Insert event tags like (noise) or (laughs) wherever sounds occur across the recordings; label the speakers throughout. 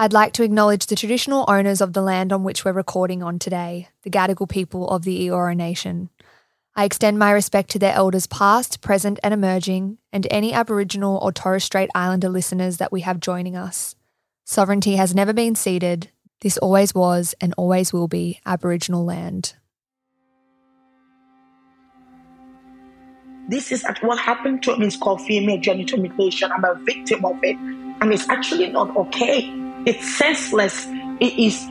Speaker 1: I'd like to acknowledge the traditional owners of the land on which we're recording on today, the Gadigal people of the Eora Nation. I extend my respect to their elders past, present, and emerging, and any Aboriginal or Torres Strait Islander listeners that we have joining us. Sovereignty has never been ceded. This always was and always will be Aboriginal land.
Speaker 2: This is what happened to me is called female genital mutilation. I'm a victim of it, and it's actually not okay. It's senseless. It is.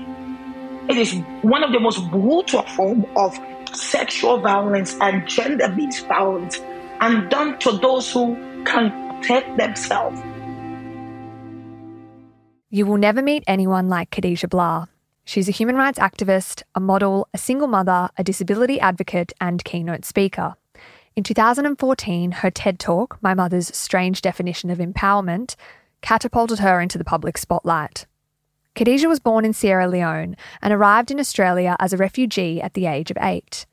Speaker 2: It is one of the most brutal form of sexual violence and gender-based violence, and done to those who can protect themselves.
Speaker 1: You will never meet anyone like Khadija Gbla. She's a human rights activist, a model, a single mother, a disability advocate, and keynote speaker. In 2014, her TED Talk, My Mother's Strange Definition of Empowerment, catapulted her into the public spotlight. Khadija was born in Sierra Leone and arrived in Australia as a refugee at the age of eight.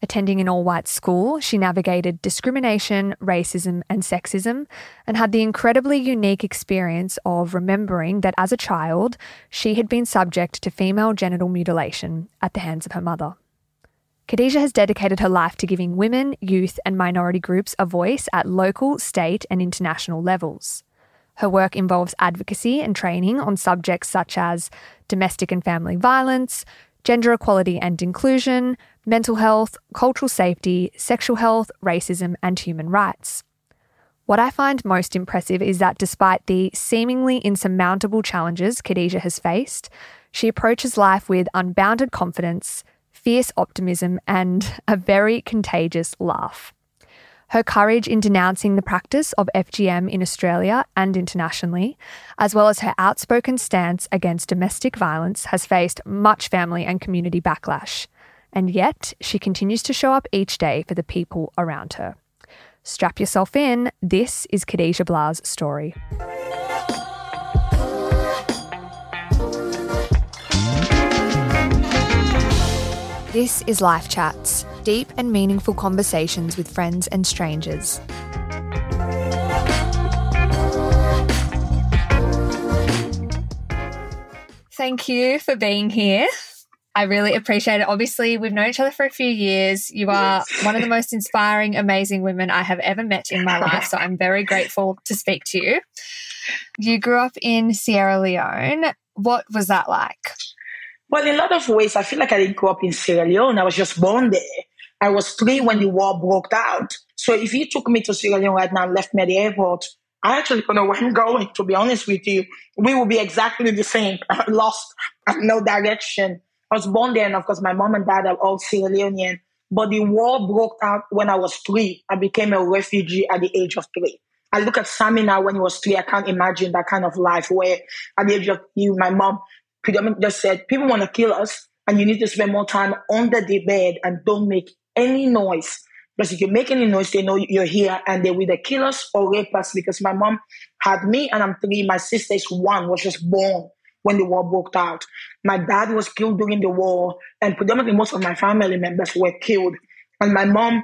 Speaker 1: Attending an all white school, she navigated discrimination, racism, and sexism, and had the incredibly unique experience of remembering that as a child, she had been subject to female genital mutilation at the hands of her mother. Khadija has dedicated her life to giving women, youth, and minority groups a voice at local, state, and international levels. Her work involves advocacy and training on subjects such as domestic and family violence, gender equality and inclusion, mental health, cultural safety, sexual health, racism, and human rights. What I find most impressive is that despite the seemingly insurmountable challenges Khadija has faced, she approaches life with unbounded confidence, fierce optimism, and a very contagious laugh. Her courage in denouncing the practice of FGM in Australia and internationally, as well as her outspoken stance against domestic violence, has faced much family and community backlash. And yet, she continues to show up each day for the people around her. Strap yourself in. This is Khadija Gbla's story. This is Life Chats, deep and meaningful conversations with friends and strangers. Thank you for being here. I really appreciate it. Obviously, we've known each other for a few years. You are one of the most inspiring, amazing women I have ever met in my (laughs) life. So I'm very grateful to speak to you. You grew up in Sierra Leone. What was that like?
Speaker 2: Well, in a lot of ways, I feel like I didn't grow up in Sierra Leone. I was just born there. I was three when the war broke out. So if you took me to Sierra Leone right now and left me at the airport, I actually don't know where I'm going, to be honest with you. We will be exactly the same, (laughs) lost, no direction. I was born there, and of course, my mom and dad are all Sierra Leonean. But the war broke out when I was three. I became a refugee at the age of three. I look at Sammy now when he was three. I can't imagine that kind of life where at the age of three, my mom predominantly just said, people want to kill us and you need to spend more time under the bed and don't make any noise. Because if you make any noise, they know you're here and they will either kill us or rape us. Because my mom had me and I'm three. My sister is one, was just born when the war broke out. My dad was killed during the war and predominantly most of my family members were killed. And my mom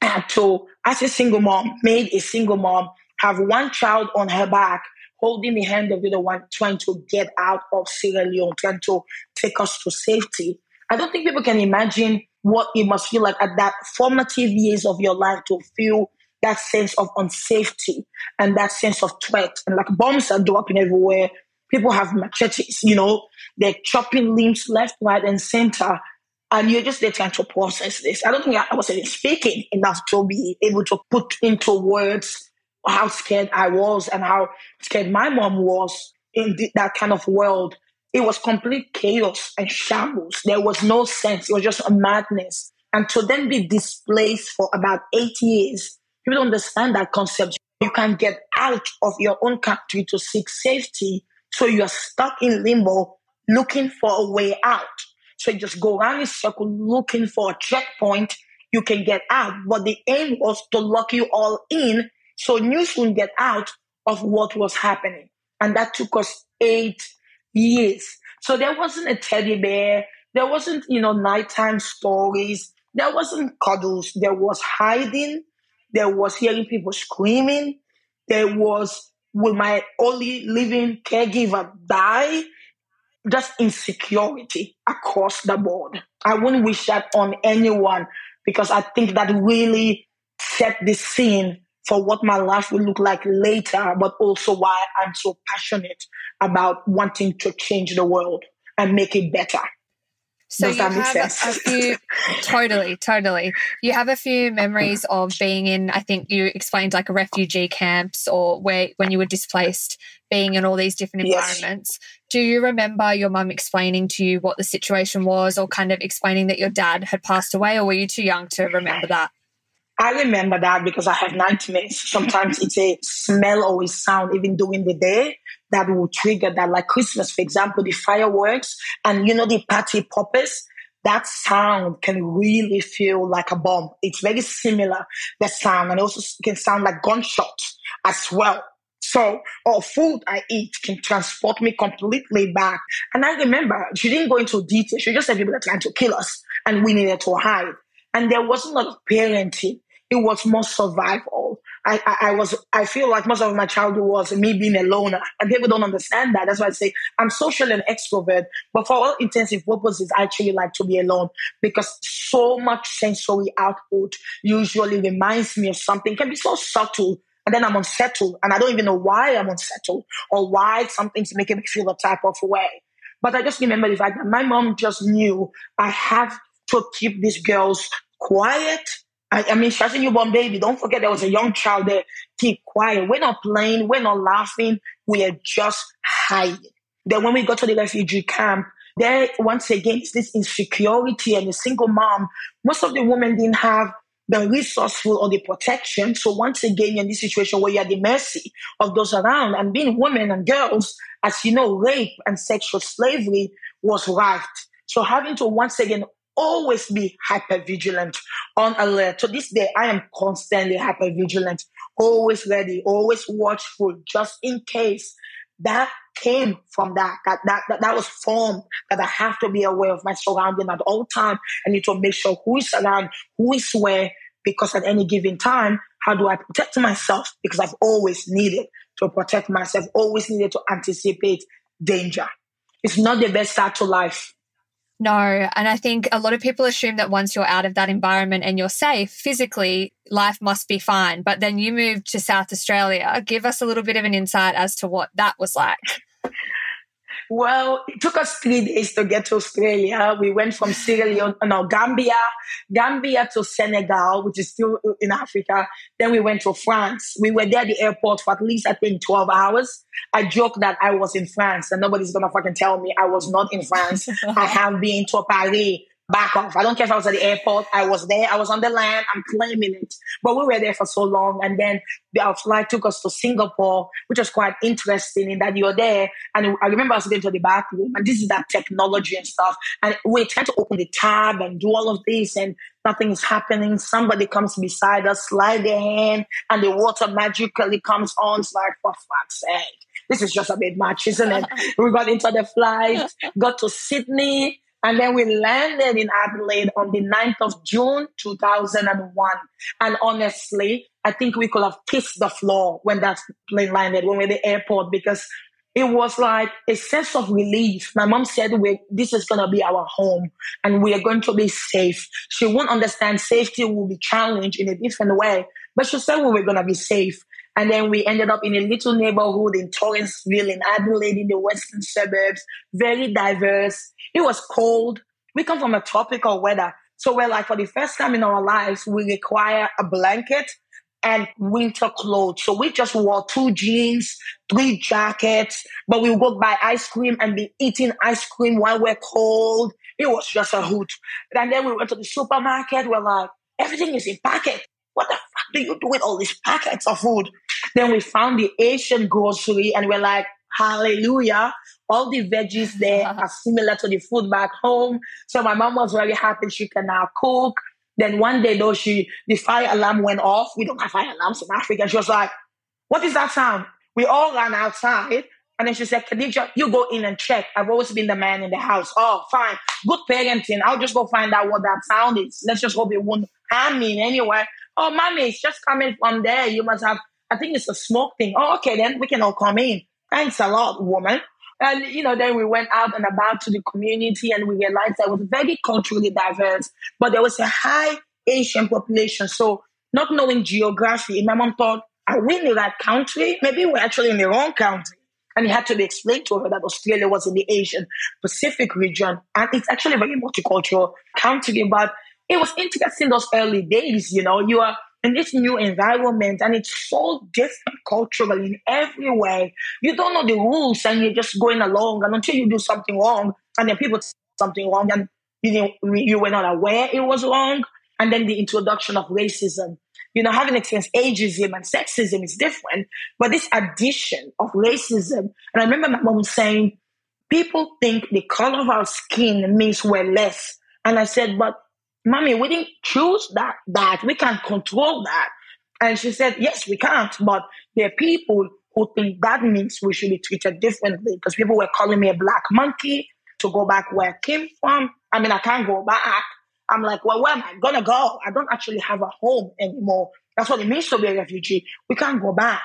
Speaker 2: had to, as a single mom, made a single mom, have one child on her back holding the hand of the other one, trying to get out of Sierra Leone, trying to take us to safety. I don't think people can imagine what it must feel like at that formative years of your life to feel that sense of unsafety and that sense of threat. And like bombs are dropping everywhere. People have machetes, you know, they're chopping limbs left, right, and center. And you're just there trying to process this. I don't think I was speaking enough to be able to put into words how scared I was and how scared my mom was in that kind of world. It was complete chaos and shambles. There was no sense. It was just a madness. And to then be displaced for about eight years, people don't understand that concept. You can get out of your own country to seek safety. So you're stuck in limbo looking for a way out. So you just go around in circle looking for a checkpoint you can get out. But the aim was to lock you all in so news wouldn't get out of what was happening. And that took us eight years. So there wasn't a teddy bear. There wasn't, you know, nighttime stories. There wasn't cuddles. There was hiding. There was hearing people screaming. There was will my only living caregiver die? Just insecurity across the board. I wouldn't wish that on anyone because I think that really set the scene for what my life will look like later, but also why I'm so passionate about wanting to change the world and make it better.
Speaker 1: So Does you have a few (laughs) totally, totally. You have a few memories of being in. I think you explained like a refugee camps or where when you were displaced, being in all these different environments. Yes. Do you remember your mum explaining to you what the situation was, or kind of explaining that your dad had passed away, or were you too young to remember that?
Speaker 2: I remember that because I have nightmares. Sometimes it's a smell or a sound, even during the day, that will trigger that. Like Christmas, for example, the fireworks and you know the party poppers. That sound can really feel like a bomb. It's very similar, the sound, and also can sound like gunshots as well. So, or food I eat can transport me completely back. And I remember she didn't go into detail. She just said people are trying to kill us and we needed to hide. And there wasn't a lot of parenting. It was more survival. I, I, I, was, I feel like most of my childhood was me being a loner. And people don't understand that. That's why I say I'm social and extrovert, but for all intensive purposes, I actually like to be alone because so much sensory output usually reminds me of something, It can be so subtle. And then I'm unsettled and I don't even know why I'm unsettled or why something's making me feel a type of way. But I just remember the fact that my mom just knew I have to keep these girls quiet. I, I mean, a newborn baby. Don't forget there was a young child there. Keep quiet. We're not playing. We're not laughing. We are just hiding. Then when we got to the refugee camp, there once again is this insecurity and a single mom. Most of the women didn't have the resourceful or the protection. So once again, you're in this situation where you're at the mercy of those around and being women and girls, as you know, rape and sexual slavery was right. So having to once again always be hyper vigilant on alert. To this day, I am constantly hyper vigilant, always ready, always watchful, just in case. That came from that. That, that, that, that was formed that I have to be aware of my surrounding at all time. I need to make sure who is around, who is where, because at any given time, how do I protect myself? Because I've always needed to protect myself, always needed to anticipate danger. It's not the best start to life.
Speaker 1: No. And I think a lot of people assume that once you're out of that environment and you're safe physically, life must be fine. But then you moved to South Australia. Give us a little bit of an insight as to what that was like.
Speaker 2: Well, it took us three days to get to Australia. We went from Sierra Leone, no, Gambia, Gambia to Senegal, which is still in Africa. Then we went to France. We were there at the airport for at least, I think, 12 hours. I joke that I was in France and nobody's gonna fucking tell me I was not in France. (laughs) I have been to Paris back off. I don't care if I was at the airport. I was there. I was on the land. I'm claiming it. But we were there for so long. And then our flight took us to Singapore, which was quite interesting in that you're there. And I remember us going to the bathroom and this is that technology and stuff. And we're trying to open the tab and do all of this and nothing is happening. Somebody comes beside us, slide their hand and the water magically comes on. It's like, for fuck's sake. This is just a bit much, isn't it? (laughs) we got into the flight, (laughs) got to Sydney, and then we landed in Adelaide on the 9th of June, 2001. And honestly, I think we could have kissed the floor when that plane landed, when we were at the airport, because it was like a sense of relief. My mom said, this is going to be our home and we are going to be safe. She won't understand safety will be challenged in a different way, but she said we were going to be safe. And then we ended up in a little neighborhood in Torrensville in Adelaide in the western suburbs, very diverse. It was cold. We come from a tropical weather. So we're like, for the first time in our lives, we require a blanket and winter clothes. So we just wore two jeans, three jackets, but we would go buy ice cream and be eating ice cream while we're cold. It was just a hoot. And then we went to the supermarket. We're like, everything is in packet. What the fuck do you do with all these packets of food? Then we found the Asian grocery and we're like, hallelujah. All the veggies there (laughs) are similar to the food back home. So my mom was very happy she can now cook. Then one day though, she, the fire alarm went off. We don't have fire alarms in Africa. She was like, what is that sound? We all ran outside. And then she said, Khadija, you go in and check. I've always been the man in the house. Oh, fine. Good parenting. I'll just go find out what that sound is. Let's just hope it won't harm me in any way. Oh, mommy, it's just coming from there. You must have I think it's a smoke thing. Oh, okay, then we can all come in. Thanks a lot, woman. And, you know, then we went out and about to the community and we realized that it was very culturally diverse, but there was a high Asian population. So not knowing geography, my mom thought, are we in the right country? Maybe we're actually in the wrong country. And it had to be explained to her that Australia was in the Asian Pacific region. And it's actually a very multicultural country. But it was interesting those early days, you know, you are in this new environment and it's so different culturally in every way. You don't know the rules and you're just going along. And until you do something wrong and then people say something wrong and you know, you were not aware it was wrong. And then the introduction of racism. You know, having experienced ageism and sexism is different, but this addition of racism, and I remember my mom saying, people think the color of our skin means we're less. And I said, but mommy, we didn't choose that, that. We can't control that. And she said, yes, we can't, but there are people who think that means we should be treated differently because people were calling me a black monkey to go back where I came from. I mean, I can't go back. I'm like, well, where am I gonna go? I don't actually have a home anymore. That's what it means to be a refugee. We can't go back.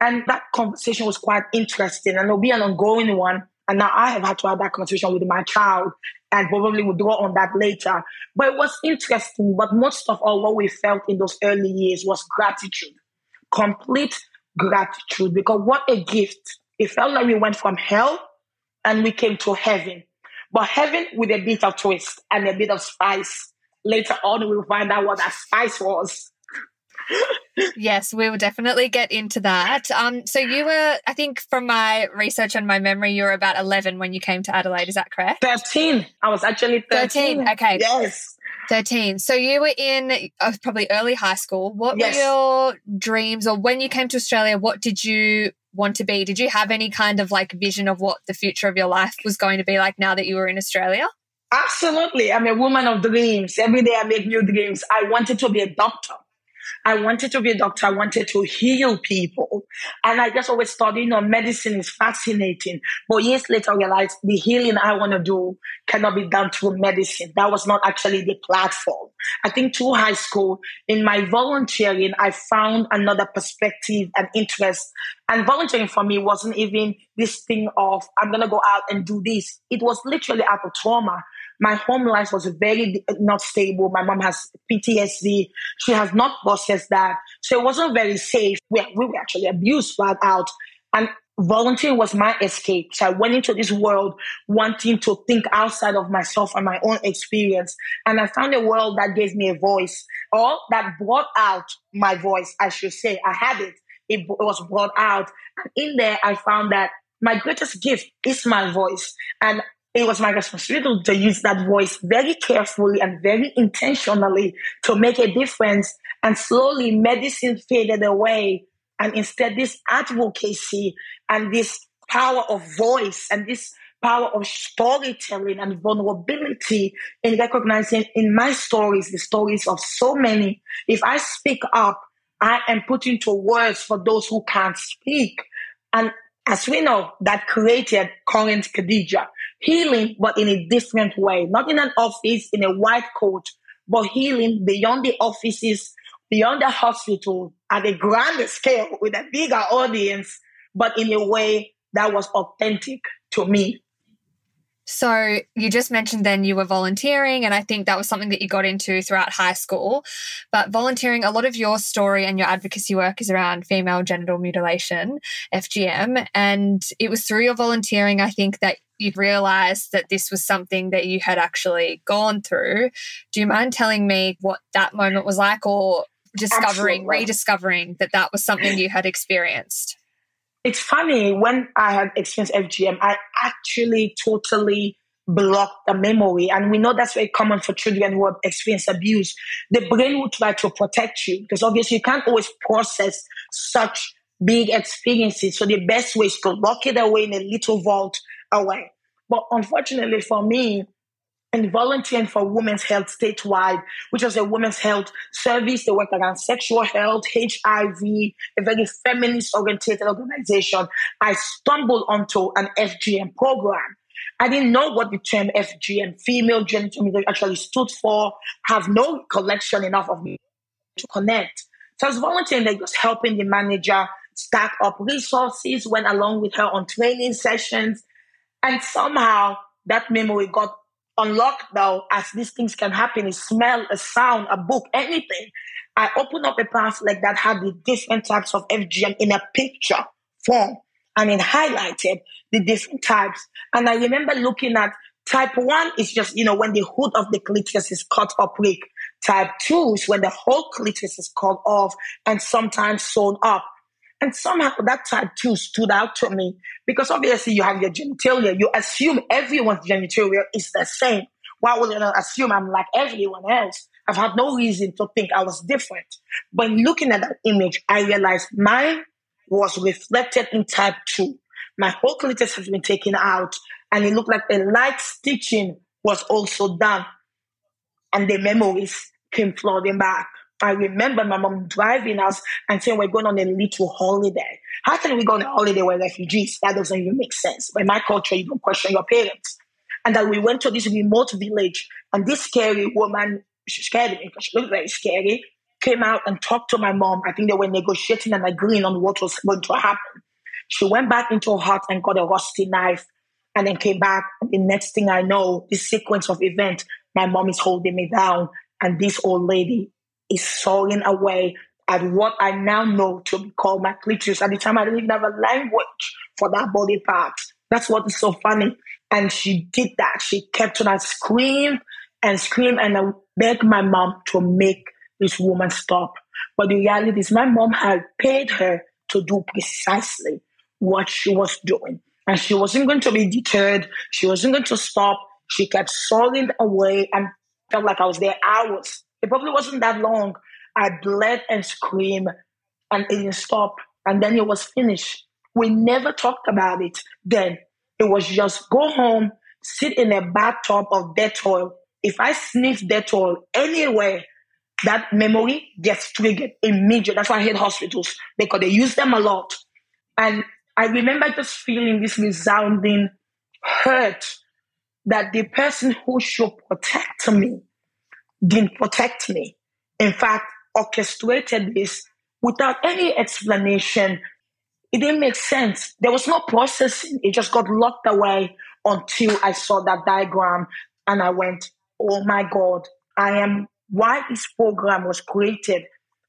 Speaker 2: And that conversation was quite interesting and it'll be an ongoing one. And now I have had to have that conversation with my child and probably we'll draw on that later. But it was interesting. But most of all, what we felt in those early years was gratitude, complete gratitude, because what a gift. It felt like we went from hell and we came to heaven. But heaven with a bit of twist and a bit of spice. Later on, we'll find out what that spice was
Speaker 1: yes, we will definitely get into that. Um, so you were, I think, from my research and my memory, you were about eleven when you came to Adelaide. Is that correct?
Speaker 2: Thirteen. I was actually thirteen.
Speaker 1: 13. Okay.
Speaker 2: Yes.
Speaker 1: 13. So you were in uh, probably early high school. What yes. were your dreams, or when you came to Australia, what did you want to be? Did you have any kind of like vision of what the future of your life was going to be like now that you were in Australia?
Speaker 2: Absolutely. I'm a woman of dreams. Every day I make new dreams. I wanted to be a doctor. I wanted to be a doctor. I wanted to heal people. And I just always thought, you know, medicine is fascinating. But years later, I realized the healing I want to do cannot be done through medicine. That was not actually the platform. I think through high school, in my volunteering, I found another perspective and interest. And volunteering for me wasn't even this thing of, I'm going to go out and do this. It was literally out of trauma my home life was very not stable. My mom has PTSD. She has not processed that. So it wasn't very safe. We, we were actually abused flat out. And volunteering was my escape. So I went into this world wanting to think outside of myself and my own experience. And I found a world that gave me a voice or that brought out my voice, I should say. I had. It, it was brought out. And in there, I found that my greatest gift is my voice. And it was my responsibility to use that voice very carefully and very intentionally to make a difference. And slowly medicine faded away. And instead, this advocacy and this power of voice and this power of storytelling and vulnerability in recognizing in my stories, the stories of so many. If I speak up, I am putting to words for those who can't speak. And as we know, that created current Khadija. Healing, but in a different way, not in an office, in a white coat, but healing beyond the offices, beyond the hospital, at a grander scale with a bigger audience, but in a way that was authentic to me.
Speaker 1: So you just mentioned then you were volunteering, and I think that was something that you got into throughout high school. But volunteering, a lot of your story and your advocacy work is around female genital mutilation, FGM. And it was through your volunteering, I think, that you realized that this was something that you had actually gone through. Do you mind telling me what that moment was like, or discovering, Absolutely. rediscovering that that was something you had experienced?
Speaker 2: It's funny when I had experienced FGM, I actually totally blocked the memory. And we know that's very common for children who have experienced abuse. The brain will try to protect you because obviously you can't always process such big experiences. So the best way is to lock it away in a little vault away. But unfortunately for me, and volunteering for women's health statewide, which was a women's health service. They work around sexual health, HIV, a very feminist oriented organization. I stumbled onto an FGM program. I didn't know what the term FGM, female genital mutilation, actually stood for, have no collection enough of me to connect. So I was volunteering, like just helping the manager stack up resources, went along with her on training sessions. And somehow that memory got unlocked though, as these things can happen, a smell, a sound, a book, anything. I opened up a pamphlet that had the different types of FGM in a picture form and it highlighted the different types. And I remember looking at type one is just, you know, when the hood of the clitoris is cut prick. Type two is when the whole clitoris is cut off and sometimes sewn up. And somehow that tattoo stood out to me because obviously you have your genitalia. You assume everyone's genitalia is the same. Why would I assume I'm like everyone else? I've had no reason to think I was different. But looking at that image, I realized mine was reflected in type 2. My whole clitoris has been taken out, and it looked like a light stitching was also done. And the memories came flooding back. I remember my mom driving us and saying we're going on a little holiday. How can we go on a holiday with refugees? That doesn't even make sense. But in my culture, you don't question your parents. And that we went to this remote village, and this scary woman, she scared me because she looked very scary came out and talked to my mom. I think they were negotiating and agreeing on what was going to happen. She went back into her hut and got a rusty knife and then came back. And the next thing I know, this sequence of events, my mom is holding me down and this old lady is sawing away at what I now know to be called my clitoris. At the time, I didn't even have a language for that body part. That's what is so funny. And she did that. She kept on, I screamed and screamed and I begged my mom to make this woman stop. But the reality is, my mom had paid her to do precisely what she was doing. And she wasn't going to be deterred. She wasn't going to stop. She kept sawing away and felt like I was there hours. It probably wasn't that long. I bled and screamed and it didn't stop. And then it was finished. We never talked about it then. It was just go home, sit in a bathtub of Dettol. If I sniff Dettol anywhere, that memory gets triggered immediately. That's why I hate hospitals because they use them a lot. And I remember just feeling this resounding hurt that the person who should protect me didn't protect me. In fact, orchestrated this without any explanation. It didn't make sense. There was no processing. It just got locked away until I saw that diagram and I went, oh my God, I am why this program was created.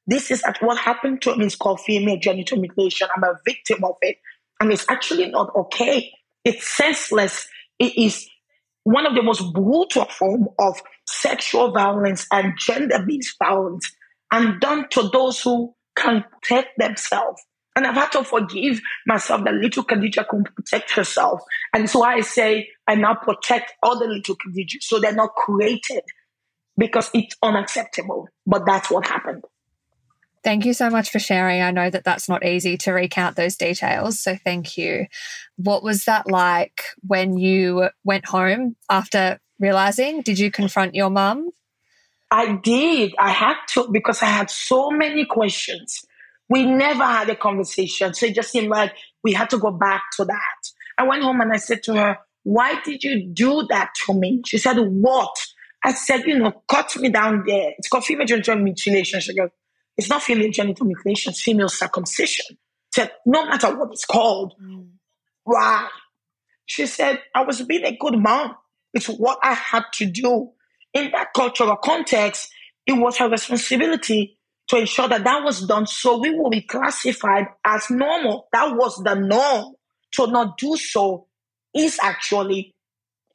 Speaker 2: This is what happened to me. It's called female genital mutilation. I'm a victim of it. And it's actually not okay. It's senseless. It is one of the most brutal form of sexual violence and gender-based violence and done to those who can protect themselves. And I've had to forgive myself that little Khadija can protect herself. And so I say I now protect other little Khadija so they're not created because it's unacceptable. But that's what happened.
Speaker 1: Thank you so much for sharing. I know that that's not easy to recount those details. So thank you. What was that like when you went home after realizing? Did you confront your mum?
Speaker 2: I did. I had to because I had so many questions. We never had a conversation. So it just seemed like we had to go back to that. I went home and I said to her, Why did you do that to me? She said, What? I said, you know, cut me down there. It's called female genital mutilation. She goes, it's not female genital mutilation, it's female circumcision. said, no matter what it's called, mm. why? She said, I was being a good mom. It's what I had to do. In that cultural context, it was her responsibility to ensure that that was done so we will be classified as normal. That was the norm. To not do so is actually,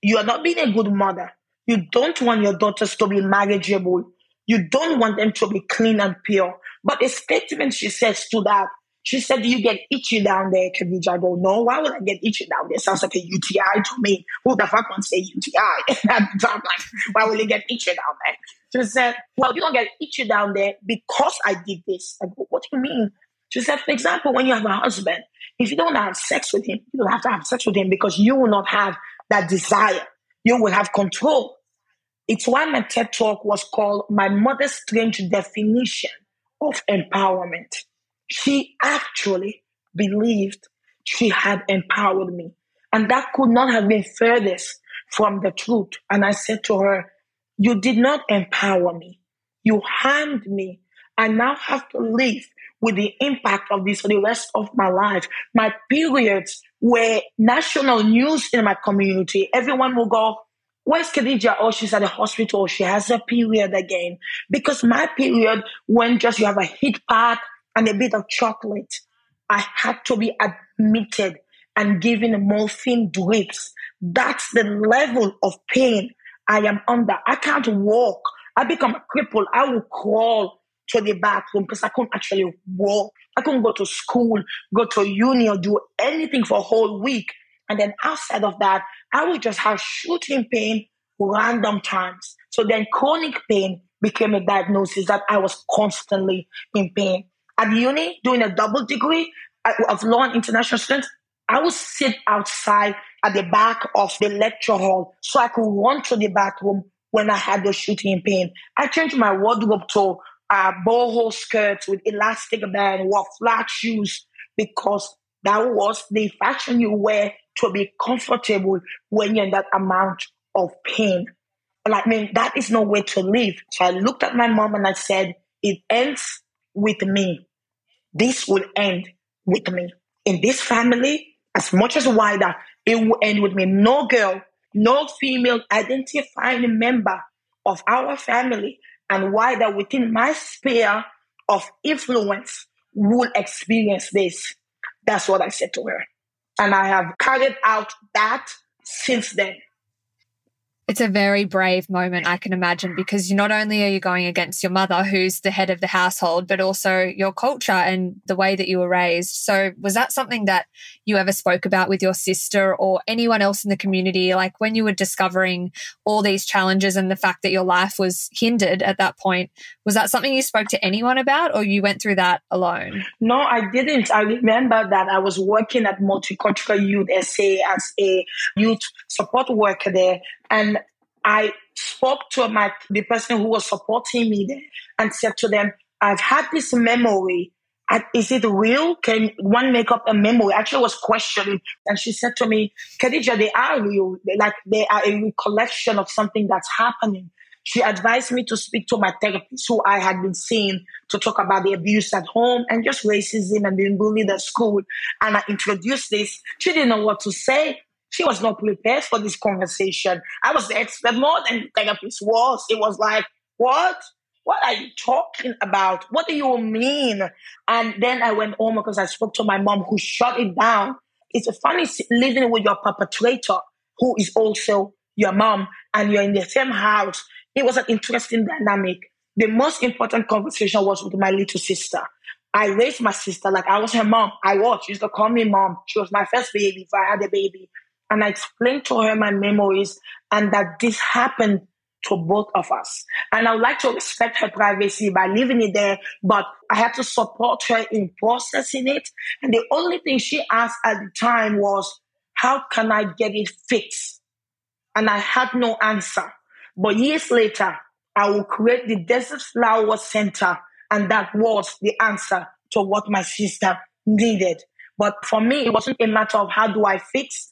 Speaker 2: you are not being a good mother. You don't want your daughters to be marriageable. You don't want them to be clean and pure. But a statement she says to that, she said, you get itchy down there, Khadija? I go, No, why would I get itchy down there? Sounds like a UTI to me. Who the fuck wants say UTI? (laughs) I'm like, why will you get itchy down there? She said, Well, you don't get itchy down there because I did this. I go, What do you mean? She said, For example, when you have a husband, if you don't have sex with him, you don't have to have sex with him because you will not have that desire you will have control. It's why my TED talk was called My Mother's Strange Definition of Empowerment. She actually believed she had empowered me. And that could not have been furthest from the truth. And I said to her, You did not empower me. You harmed me. I now have to live with the impact of this for the rest of my life. My periods were national news in my community. Everyone will go, Where's Khadija? Oh, she's at the hospital. She has a period again. Because my period, when just you have a heat pack and a bit of chocolate, I had to be admitted and given morphine drips. That's the level of pain I am under. I can't walk. I become a cripple. I will crawl to the bathroom because I couldn't actually walk. I couldn't go to school, go to uni, or do anything for a whole week. And then outside of that, I would just have shooting pain random times. So then chronic pain became a diagnosis that I was constantly in pain. At uni, doing a double degree of law and international students, I would sit outside at the back of the lecture hall so I could run to the bathroom when I had the shooting pain. I changed my wardrobe to uh, boho skirts with elastic band, wore flat shoes because that was the fashion you wear to be comfortable when you're in that amount of pain. Like, I mean, that is no way to live. So I looked at my mom and I said, it ends with me. This will end with me. In this family, as much as wider, it will end with me. No girl, no female identifying member of our family and wider within my sphere of influence will experience this. That's what I said to her. And I have carried out that since then.
Speaker 1: It's a very brave moment, I can imagine, because not only are you going against your mother, who's the head of the household, but also your culture and the way that you were raised. So, was that something that you ever spoke about with your sister or anyone else in the community? Like when you were discovering all these challenges and the fact that your life was hindered at that point, was that something you spoke to anyone about or you went through that alone?
Speaker 2: No, I didn't. I remember that I was working at Multicultural Youth SA as a youth support worker there. And I spoke to my the person who was supporting me there and said to them, I've had this memory. Is it real? Can one make up a memory? Actually, I was questioning, and she said to me, "Khadija, they are real. Like they are a recollection of something that's happening." She advised me to speak to my therapist, who I had been seeing, to talk about the abuse at home and just racism and being bullied at school. And I introduced this. She didn't know what to say. She was not prepared for this conversation. I was the expert more than the therapist was. It was like, what? What are you talking about? What do you mean? And then I went home because I spoke to my mom who shut it down. It's a funny living with your perpetrator who is also your mom and you're in the same house. It was an interesting dynamic. The most important conversation was with my little sister. I raised my sister like I was her mom. I was. She used to call me mom. She was my first baby if I had a baby. And I explained to her my memories and that this happened to both of us. And I would like to respect her privacy by leaving it there, but I had to support her in processing it. And the only thing she asked at the time was, how can I get it fixed? And I had no answer. But years later, I will create the Desert Flower Center. And that was the answer to what my sister needed. But for me, it wasn't a matter of how do I fix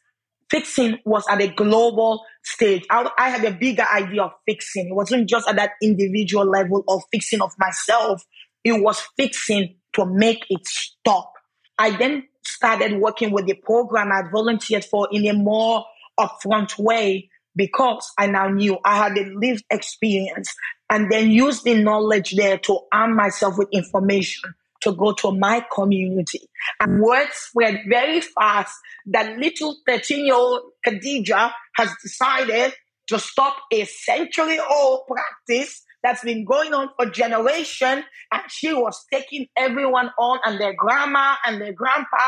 Speaker 2: fixing was at a global stage. I, I, had a bigger idea of fixing. It wasn't just at that individual level of fixing of myself. It was fixing to make it stop. I then started working with the program I volunteered for in a more upfront way because I now knew I had a lived experience and then used the knowledge there to arm myself with information to go to my community. And word spread very fast that little 13 year old Khadija has decided to stop a century old practice that's been going on for generations. And she was taking everyone on, and their grandma and their grandpa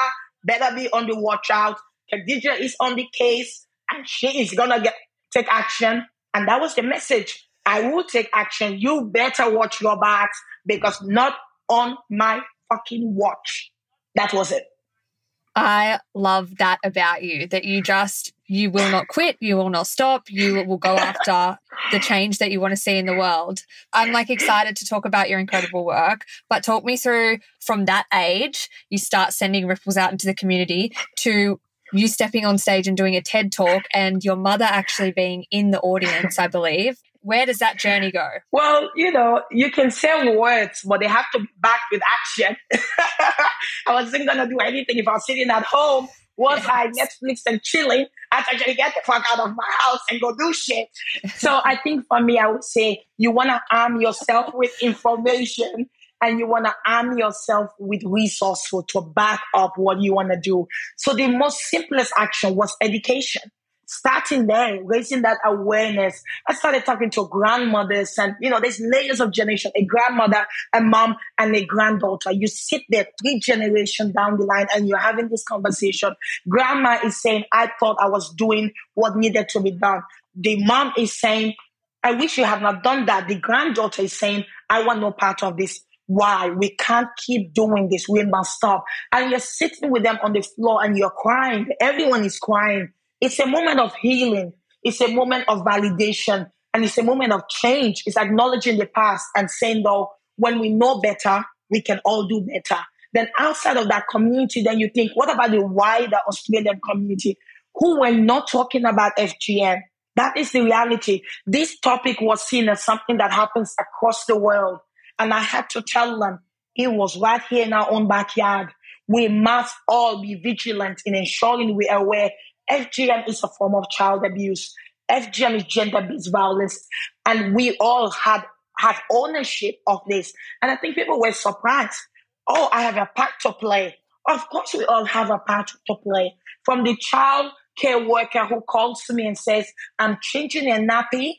Speaker 2: better be on the watch out. Khadija is on the case, and she is gonna get take action. And that was the message. I will take action. You better watch your backs because not on my fucking watch. That was it.
Speaker 1: I love that about you that you just you will not quit, you will not stop, you will go after the change that you want to see in the world. I'm like excited to talk about your incredible work, but talk me through from that age, you start sending ripples out into the community to you stepping on stage and doing a TED talk and your mother actually being in the audience, I believe. Where does that journey go?
Speaker 2: Well, you know, you can say words, but they have to be backed with action. (laughs) I wasn't going to do anything if I was sitting at home was yes. I Netflix and chilling. I had actually get the fuck out of my house and go do shit. so I think for me, I would say you want to arm yourself with information and you want to arm yourself with resources to back up what you want to do. So the most simplest action was education starting there, raising that awareness. I started talking to grandmothers and, you know, there's layers of generation, a grandmother, a mom, and a granddaughter. You sit there three generations down the line and you're having this conversation. Grandma is saying, I thought I was doing what needed to be done. The mom is saying, I wish you had not done that. The granddaughter is saying, I want no part of this. Why? We can't keep doing this. We must stop. And you're sitting with them on the floor and you're crying. Everyone is crying it's a moment of healing. It's a moment of validation and it's a moment of change. It's acknowledging the past and saying, though, when we know better, we can all do better. Then outside of that community, then you think, what about the wider Australian community who were not talking about FGM? That is the reality. This topic was seen as something that happens across the world. And I had to tell them it was right here in our own backyard. We must all be vigilant in ensuring we are aware FGM is a form of child abuse. FGM is gender-based violence, and we all had had ownership of this. And I think people were surprised. Oh, I have a part to play. Of course, we all have a part to play. From the child care worker who calls to me and says, "I'm changing a nappy,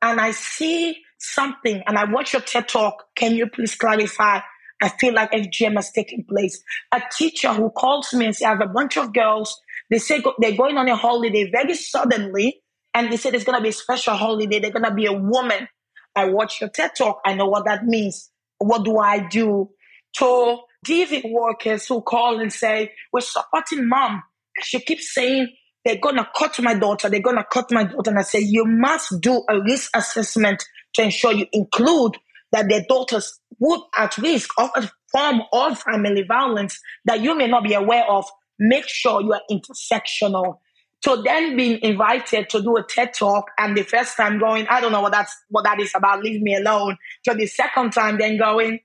Speaker 2: and I see something, and I watch your TED talk. Can you please clarify?" I feel like FGM has taken place. A teacher who calls me and says, I have a bunch of girls they say they're going on a holiday very suddenly, and they say there's going to be a special holiday. They're going to be a woman. I watch your TED talk. I know what that means. What do I do? To DV workers who call and say, We're supporting mom. She keeps saying, They're going to cut my daughter. They're going to cut my daughter. And I say, You must do a risk assessment to ensure you include that their daughters would at risk of a form of family violence that you may not be aware of make sure you are intersectional. So then being invited to do a TED talk and the first time going, I don't know what that's what that is about, leave me alone. So the second time then going,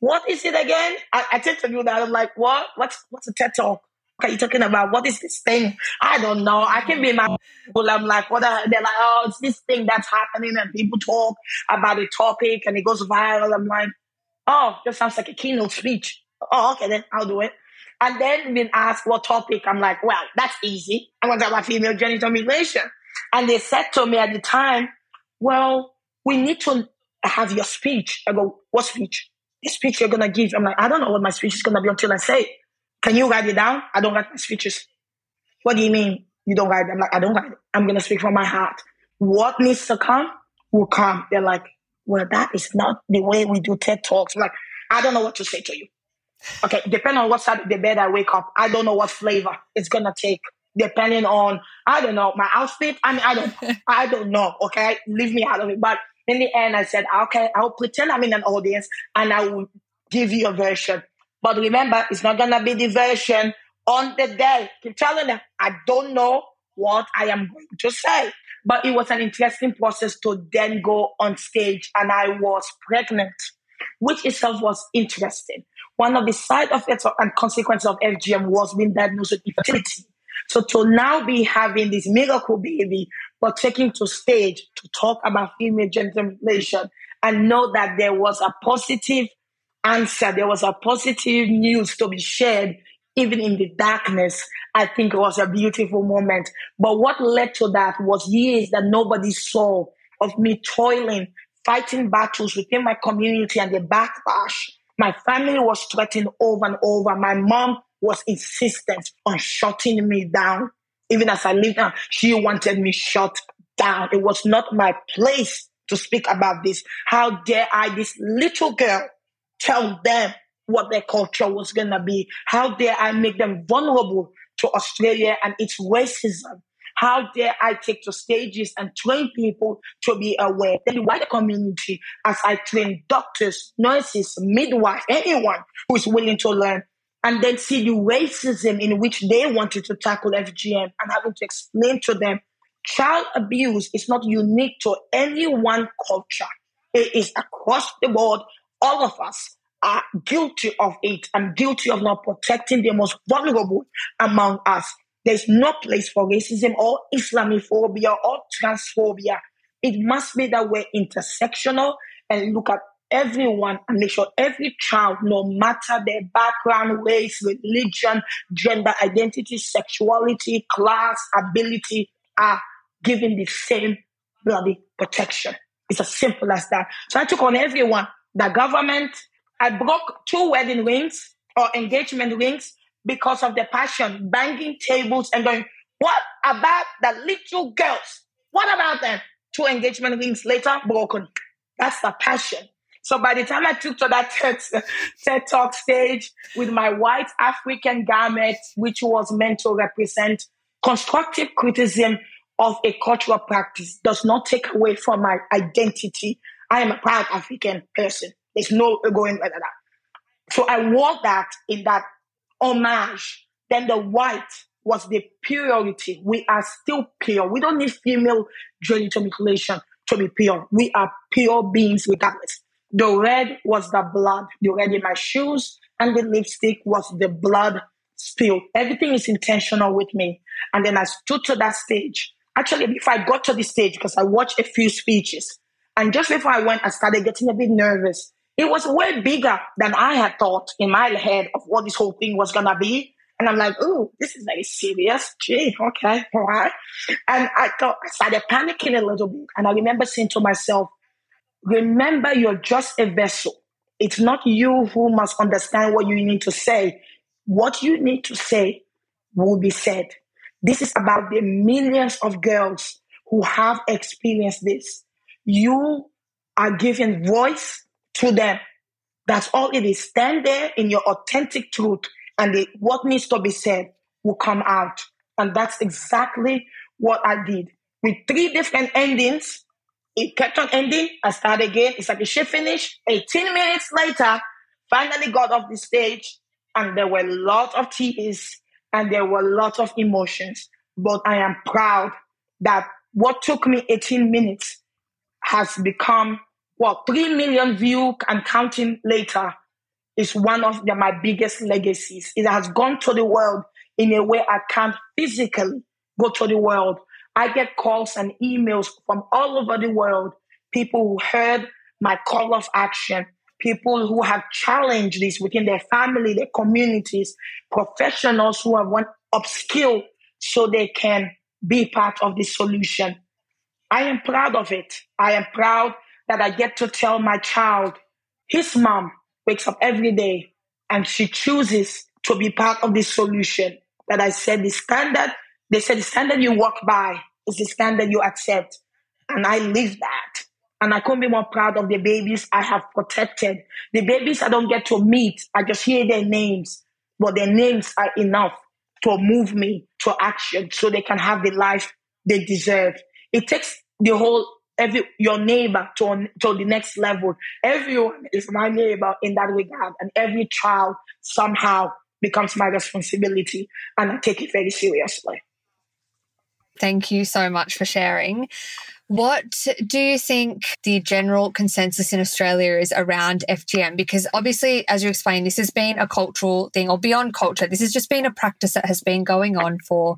Speaker 2: what is it again? I, I to do that. I'm like, what? What's what's a TED talk? What are you talking about? What is this thing? I don't know. I can be my people. I'm like, what are, they're like, oh, it's this thing that's happening and people talk about a topic and it goes viral. I'm like, oh, just sounds like a keynote speech. Oh, okay, then I'll do it. And then been asked what topic. I'm like, well, that's easy. I'm going to talk about female genital mutilation. And they said to me at the time, well, we need to have your speech. I go, what speech? The speech you're going to give. I'm like, I don't know what my speech is going to be until I say it. Can you write it down? I don't write my speeches. What do you mean you don't write it? I'm like, I don't write it. I'm going to speak from my heart. What needs to come will come. They're like, well, that is not the way we do TED Talks. I'm like, I don't know what to say to you. Okay, depending on what side of the bed I wake up, I don't know what flavor it's gonna take. Depending on, I don't know, my outfit. I mean, I don't, (laughs) I don't know. Okay, leave me out of it. But in the end, I said, okay, I'll pretend I'm in an audience and I will give you a version. But remember, it's not gonna be the version on the day. Keep telling them, I don't know what I am going to say. But it was an interesting process to then go on stage, and I was pregnant, which itself was interesting one of the side effects and consequences of FGM was being diagnosed with infertility. So to now be having this miracle baby, but taking to stage to talk about female genital mutilation and know that there was a positive answer, there was a positive news to be shared, even in the darkness, I think it was a beautiful moment. But what led to that was years that nobody saw of me toiling, fighting battles within my community and the backlash my family was threatened over and over. My mom was insistent on shutting me down. Even as I lived now, she wanted me shut down. It was not my place to speak about this. How dare I, this little girl, tell them what their culture was going to be? How dare I make them vulnerable to Australia and its racism? How dare I take to stages and train people to be aware? Then the community, as I train doctors, nurses, midwives, anyone who is willing to learn, and then see the racism in which they wanted to tackle FGM and having to explain to them child abuse is not unique to any one culture. It is across the board. All of us are guilty of it and guilty of not protecting the most vulnerable among us. There's no place for racism or Islamophobia or transphobia. It must be that we're intersectional and look at everyone and make sure every child, no matter their background, race, religion, gender identity, sexuality, class, ability, are given the same bloody protection. It's as simple as that. So I took on everyone, the government. I broke two wedding rings or engagement rings because of the passion, banging tables and going, what about the little girls? What about them? Two engagement rings later, broken. That's the passion. So by the time I took to that (laughs) TED, TED Talk stage with my white African garment, which was meant to represent constructive criticism of a cultural practice, does not take away from my identity. I am a proud African person. There's no going like that. So I wore that in that homage. Then the white was the purity. We are still pure. We don't need female genital mutilation to be pure. We are pure beings regardless. The red was the blood, the red in my shoes, and the lipstick was the blood spilled. Everything is intentional with me. And then I stood to that stage. Actually, before I got to the stage, because I watched a few speeches, and just before I went, I started getting a bit nervous it was way bigger than I had thought in my head of what this whole thing was gonna be. And I'm like, oh, this is very serious. Gee, okay, all right. And I thought I started panicking a little bit. And I remember saying to myself, remember you're just a vessel. It's not you who must understand what you need to say. What you need to say will be said. This is about the millions of girls who have experienced this. You are giving voice to them. That's all it is. Stand there in your authentic truth, and the, what needs to be said will come out. And that's exactly what I did. With three different endings, it kept on ending. I started again. It's like a shift finish. 18 minutes later, finally got off the stage, and there were a lot of tears and there were a lot of emotions. But I am proud that what took me 18 minutes has become what 3 million view and counting later is one of the, my biggest legacies. It has gone to the world in a way I can't physically go to the world. I get calls and emails from all over the world, people who heard my call of action, people who have challenged this within their family, their communities, professionals who have want upskill so they can be part of the solution. I am proud of it. I am proud that I get to tell my child, his mom wakes up every day and she chooses to be part of the solution. That I said the standard, they said the standard you walk by is the standard you accept. And I live that. And I couldn't be more proud of the babies I have protected. The babies I don't get to meet, I just hear their names, but their names are enough to move me to action so they can have the life they deserve. It takes the whole every your neighbor to, to the next level. Everyone is my neighbor in that regard, and every child somehow becomes my responsibility, and I take it very seriously.
Speaker 1: Thank you so much for sharing. What do you think the general consensus in Australia is around FGM? Because obviously, as you explained, this has been a cultural thing or beyond culture. This has just been a practice that has been going on for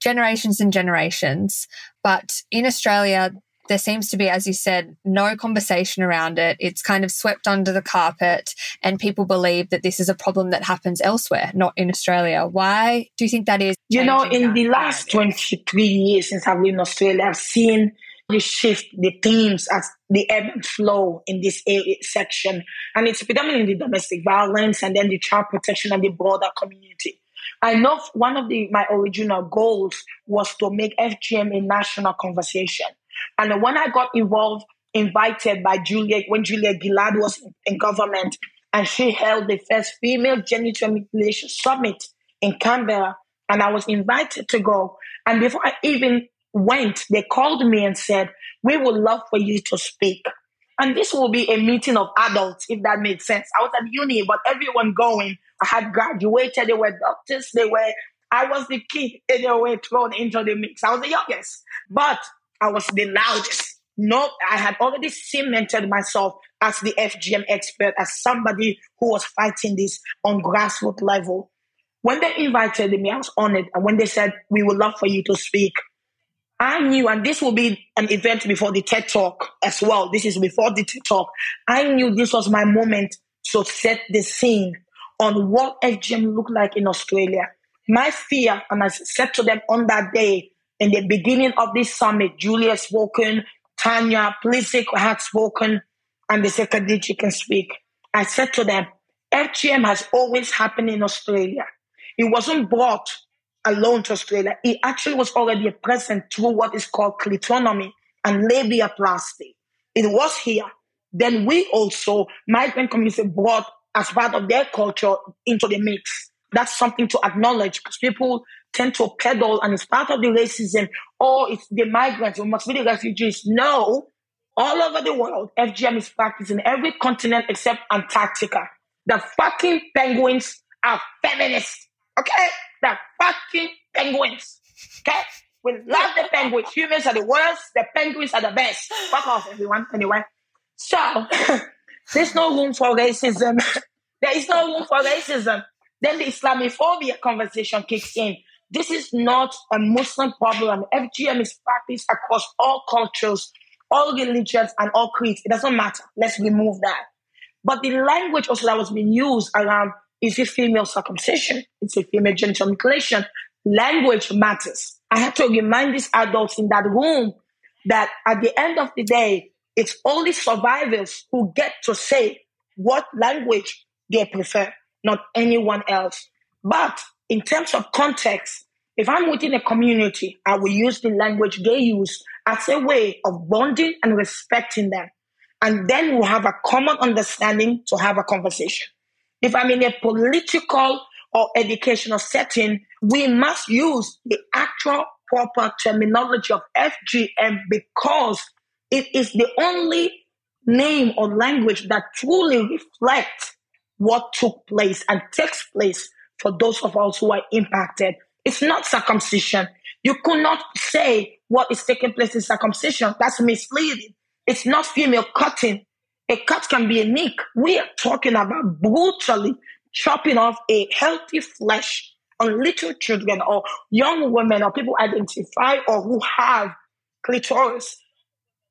Speaker 1: generations and generations. But in Australia, there seems to be, as you said, no conversation around it. It's kind of swept under the carpet, and people believe that this is a problem that happens elsewhere, not in Australia. Why do you think that is?
Speaker 2: You know, in the last 23 years since I've lived in Australia, I've seen the shift, the themes as the ebb and flow in this section. And it's predominantly domestic violence and then the child protection and the broader community. I know one of the my original goals was to make FGM a national conversation. And when I got involved, invited by Julia, when Julia Gillard was in government, and she held the first female genital mutilation summit in Canberra, and I was invited to go. And before I even went, they called me and said, We would love for you to speak. And this will be a meeting of adults, if that makes sense. I was at uni, but everyone going, I had graduated, they were doctors, they were I was the kid in a way thrown into the mix. I was the youngest, but I was the loudest. No, I had already cemented myself as the FGM expert, as somebody who was fighting this on grassroots level. When they invited me, I was honored. And when they said, We would love for you to speak, I knew, and this will be an event before the TED Talk as well. This is before the TED Talk. I knew this was my moment to set the scene on what FGM looked like in Australia. My fear, and I said to them on that day, in the beginning of this summit, Julia spoken, Tanya Plibersek had spoken, and said, Khadija can speak. I said to them, FGM has always happened in Australia. It wasn't brought alone to Australia. It actually was already present through what is called clitonomy and labiaplasty. It was here. Then we also, migrant community brought as part of their culture into the mix. That's something to acknowledge because people tend to peddle and it's part of the racism. Oh, it's the migrants, we must be the refugees. No, all over the world, FGM is practiced in every continent except Antarctica. The fucking penguins are feminists. Okay? The fucking penguins. Okay? We love the penguins. Humans are the worst. The penguins are the best. Fuck off, everyone. Anyway. So, (laughs) there's no room for racism. (laughs) there is no room for racism. Then the Islamophobia conversation kicks in. This is not a Muslim problem. FGM is practiced across all cultures, all religions, and all creeds. It doesn't matter. Let's remove that. But the language also that was being used around is it female circumcision? It's a female genital mutilation. Language matters. I have to remind these adults in that room that at the end of the day, it's only survivors who get to say what language they prefer, not anyone else. But in terms of context, if I'm within a community, I will use the language they use as a way of bonding and respecting them. And then we'll have a common understanding to have a conversation. If I'm in a political or educational setting, we must use the actual proper terminology of FGM because it is the only name or language that truly reflects what took place and takes place for those of us who are impacted. It's not circumcision. You could not say what is taking place in circumcision. That's misleading. It's not female cutting. A cut can be a nick. We are talking about brutally chopping off a healthy flesh on little children or young women or people identify or who have clitoris.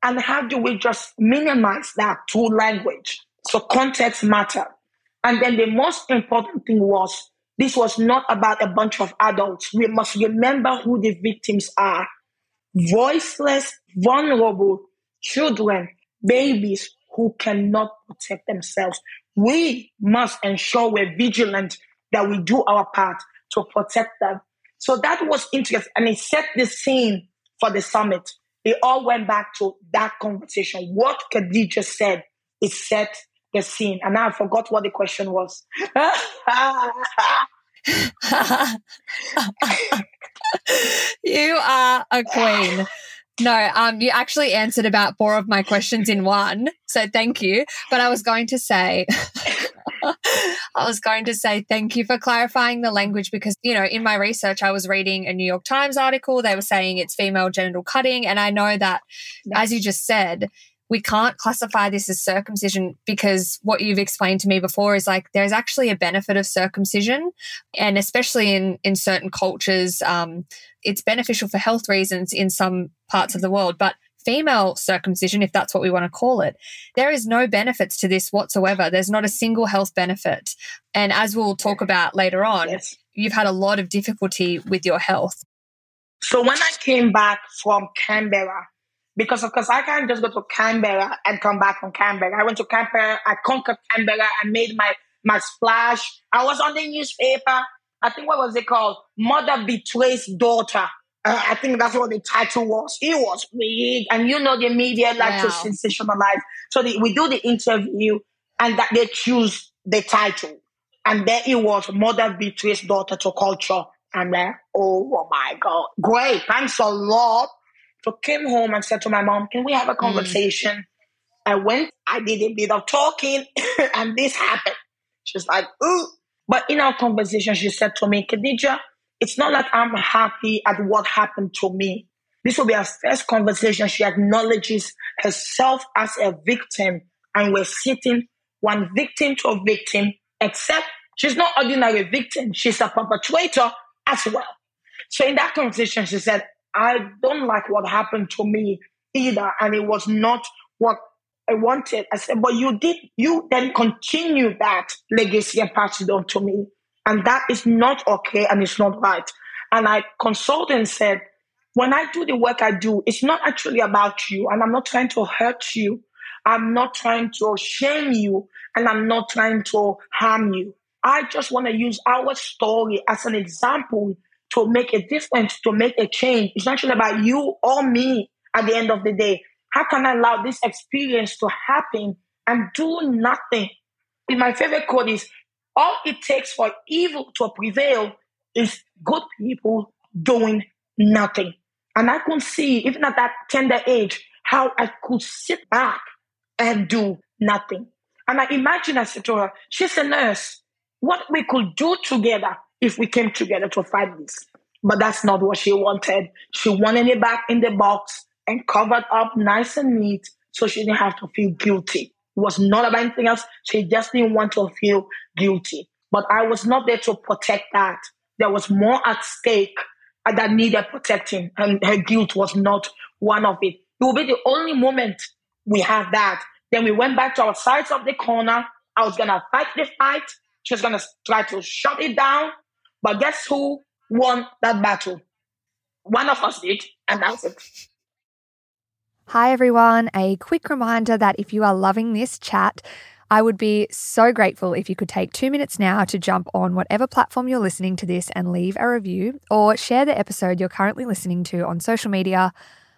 Speaker 2: And how do we just minimize that through language? So context matter. And then the most important thing was this was not about a bunch of adults. We must remember who the victims are. Voiceless, vulnerable children, babies who cannot protect themselves. We must ensure we're vigilant that we do our part to protect them. So that was interesting. And it set the scene for the summit. It all went back to that conversation. What Khadija said, it set the scene. And now I forgot what the question was. (laughs)
Speaker 1: you are a queen. No, um, you actually answered about four of my questions in one. So thank you. But I was going to say, (laughs) I was going to say thank you for clarifying the language because, you know, in my research, I was reading a New York Times article. They were saying it's female genital cutting. And I know that, as you just said, we can't classify this as circumcision because what you've explained to me before is like there's actually a benefit of circumcision and especially in in certain cultures um, it's beneficial for health reasons in some parts of the world but female circumcision if that's what we want to call it there is no benefits to this whatsoever. There's not a single health benefit. And as we'll talk about later on yes. you've had a lot of difficulty with your health.
Speaker 2: So when i came back from canberra because of course I can't just go to Canberra and come back from Canberra. I went to Canberra, I conquered Canberra, I made my my splash. I was on the newspaper. I think what was it called? Mother betrays daughter. Uh, I think that's what the title was. It was big, and you know the media like wow. to sensationalize. So the, we do the interview, and that they choose the title, and then it was Mother betrays daughter to culture. And then, oh, oh my God, great! Thanks a lot so came home and said to my mom, can we have a mm. conversation? Mm. I went, I did a bit of talking (laughs) and this happened. She's like, ooh. But in our conversation, she said to me, Khadija, it's not like I'm happy at what happened to me. This will be our first conversation. She acknowledges herself as a victim, and we're sitting one victim to a victim, except she's not ordinary victim. She's a perpetrator as well. So in that conversation, she said, I don't like what happened to me either. And it was not what I wanted. I said, but you did, you then continue that legacy and pass it on to me. And that is not okay and it's not right. And I consulted and said, when I do the work I do, it's not actually about you. And I'm not trying to hurt you. I'm not trying to shame you. And I'm not trying to harm you. I just want to use our story as an example to make a difference, to make a change. It's not just about you or me at the end of the day. How can I allow this experience to happen and do nothing? And my favorite quote is all it takes for evil to prevail is good people doing nothing. And I couldn't see, even at that tender age, how I could sit back and do nothing. And I imagine I said to her, she's a nurse. What we could do together if we came together to fight this. But that's not what she wanted. She wanted it back in the box and covered up nice and neat so she didn't have to feel guilty. It was not about anything else. She just didn't want to feel guilty. But I was not there to protect that. There was more at stake that needed protecting, and her guilt was not one of it. It will be the only moment we have that. Then we went back to our sides of the corner. I was gonna fight the fight. She was gonna try to shut it down. But guess who won that battle? One of us did, and that's it.
Speaker 1: Hi, everyone. A quick reminder that if you are loving this chat, I would be so grateful if you could take two minutes now to jump on whatever platform you're listening to this and leave a review or share the episode you're currently listening to on social media.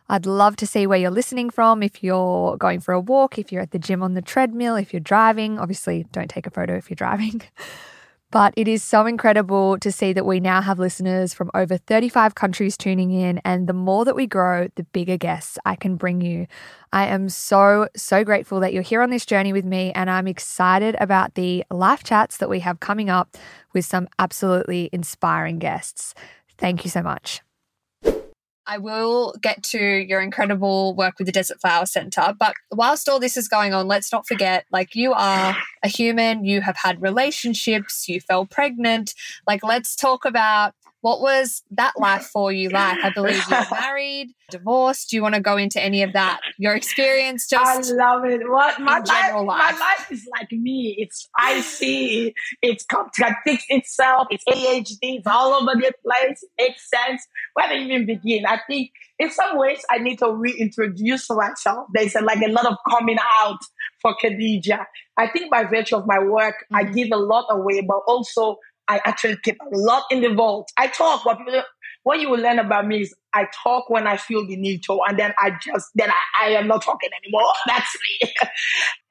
Speaker 1: I'd love to see where you're listening from. If you're going for a walk, if you're at the gym on the treadmill, if you're driving, obviously don't take a photo if you're driving. (laughs) But it is so incredible to see that we now have listeners from over 35 countries tuning in. And the more that we grow, the bigger guests I can bring you. I am so, so grateful that you're here on this journey with me. And I'm excited about the live chats that we have coming up with some absolutely inspiring guests. Thank you so much. I will get to your incredible work with the Desert Flower Center. But whilst all this is going on, let's not forget like, you are a human, you have had relationships, you fell pregnant. Like, let's talk about what was that life (laughs) for you like? I believe you're (laughs) married, divorced. Do you want to go into any of that? Your experience just
Speaker 2: I love it. What my life, life, my life is like me. It's spicy, it contradicts itself, it's ADHD, it's all over the place, it makes sense. Where do you even begin? I think in some ways I need to reintroduce myself. There's a, like a lot of coming out for Khadija. I think by virtue of my work, mm-hmm. I give a lot away, but also I actually keep a lot in the vault. I talk, but people, what you will learn about me is I talk when I feel the need to, and then I just, then I, I am not talking anymore. (laughs) That's me.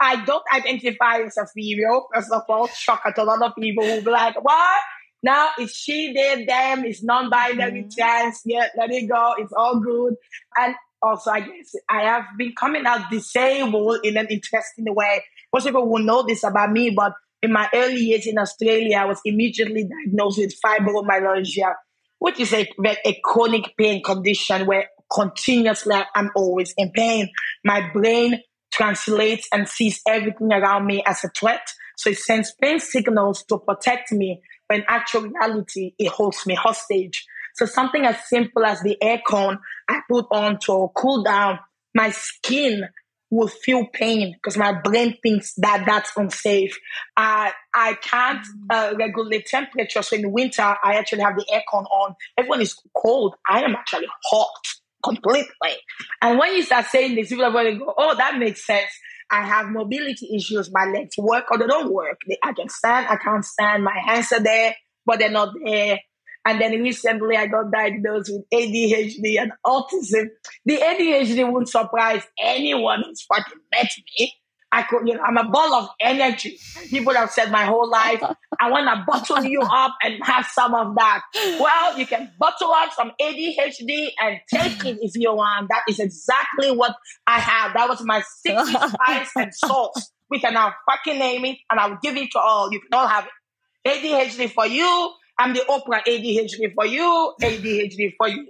Speaker 2: I don't identify as a female, first of all, shock at a lot of people who be like, what? Now it's she, they, them, it's non-binary mm-hmm. trans, yeah, let it go, it's all good. And also, I guess I have been coming out disabled in an interesting way. Most people will know this about me, but in my early years in Australia, I was immediately diagnosed with fibromyalgia, which is a, a chronic pain condition where continuously I'm always in pain. My brain translates and sees everything around me as a threat. So it sends pain signals to protect me, when actual reality, it holds me hostage. So something as simple as the aircon I put on to cool down my skin will feel pain because my brain thinks that that's unsafe. I I can't mm. uh, regulate temperature. So in the winter, I actually have the aircon on. Everyone is cold. I am actually hot completely. And when you start saying this, people are going to go, oh, that makes sense. I have mobility issues. My legs work or they don't work. I can stand, I can't stand. My hands are there, but they're not there. And then recently I got diagnosed with ADHD and autism. The ADHD wouldn't surprise anyone who's fucking met me. I could, you know, I'm a ball of energy. People have said my whole life, I want to bottle you up and have some of that. Well, you can bottle up some ADHD and take it if you want. That is exactly what I have. That was my secret (laughs) spice and sauce. We can now fucking name it and I'll give it to all. You can all have it. ADHD for you, I'm the Oprah ADHD for you, ADHD for you.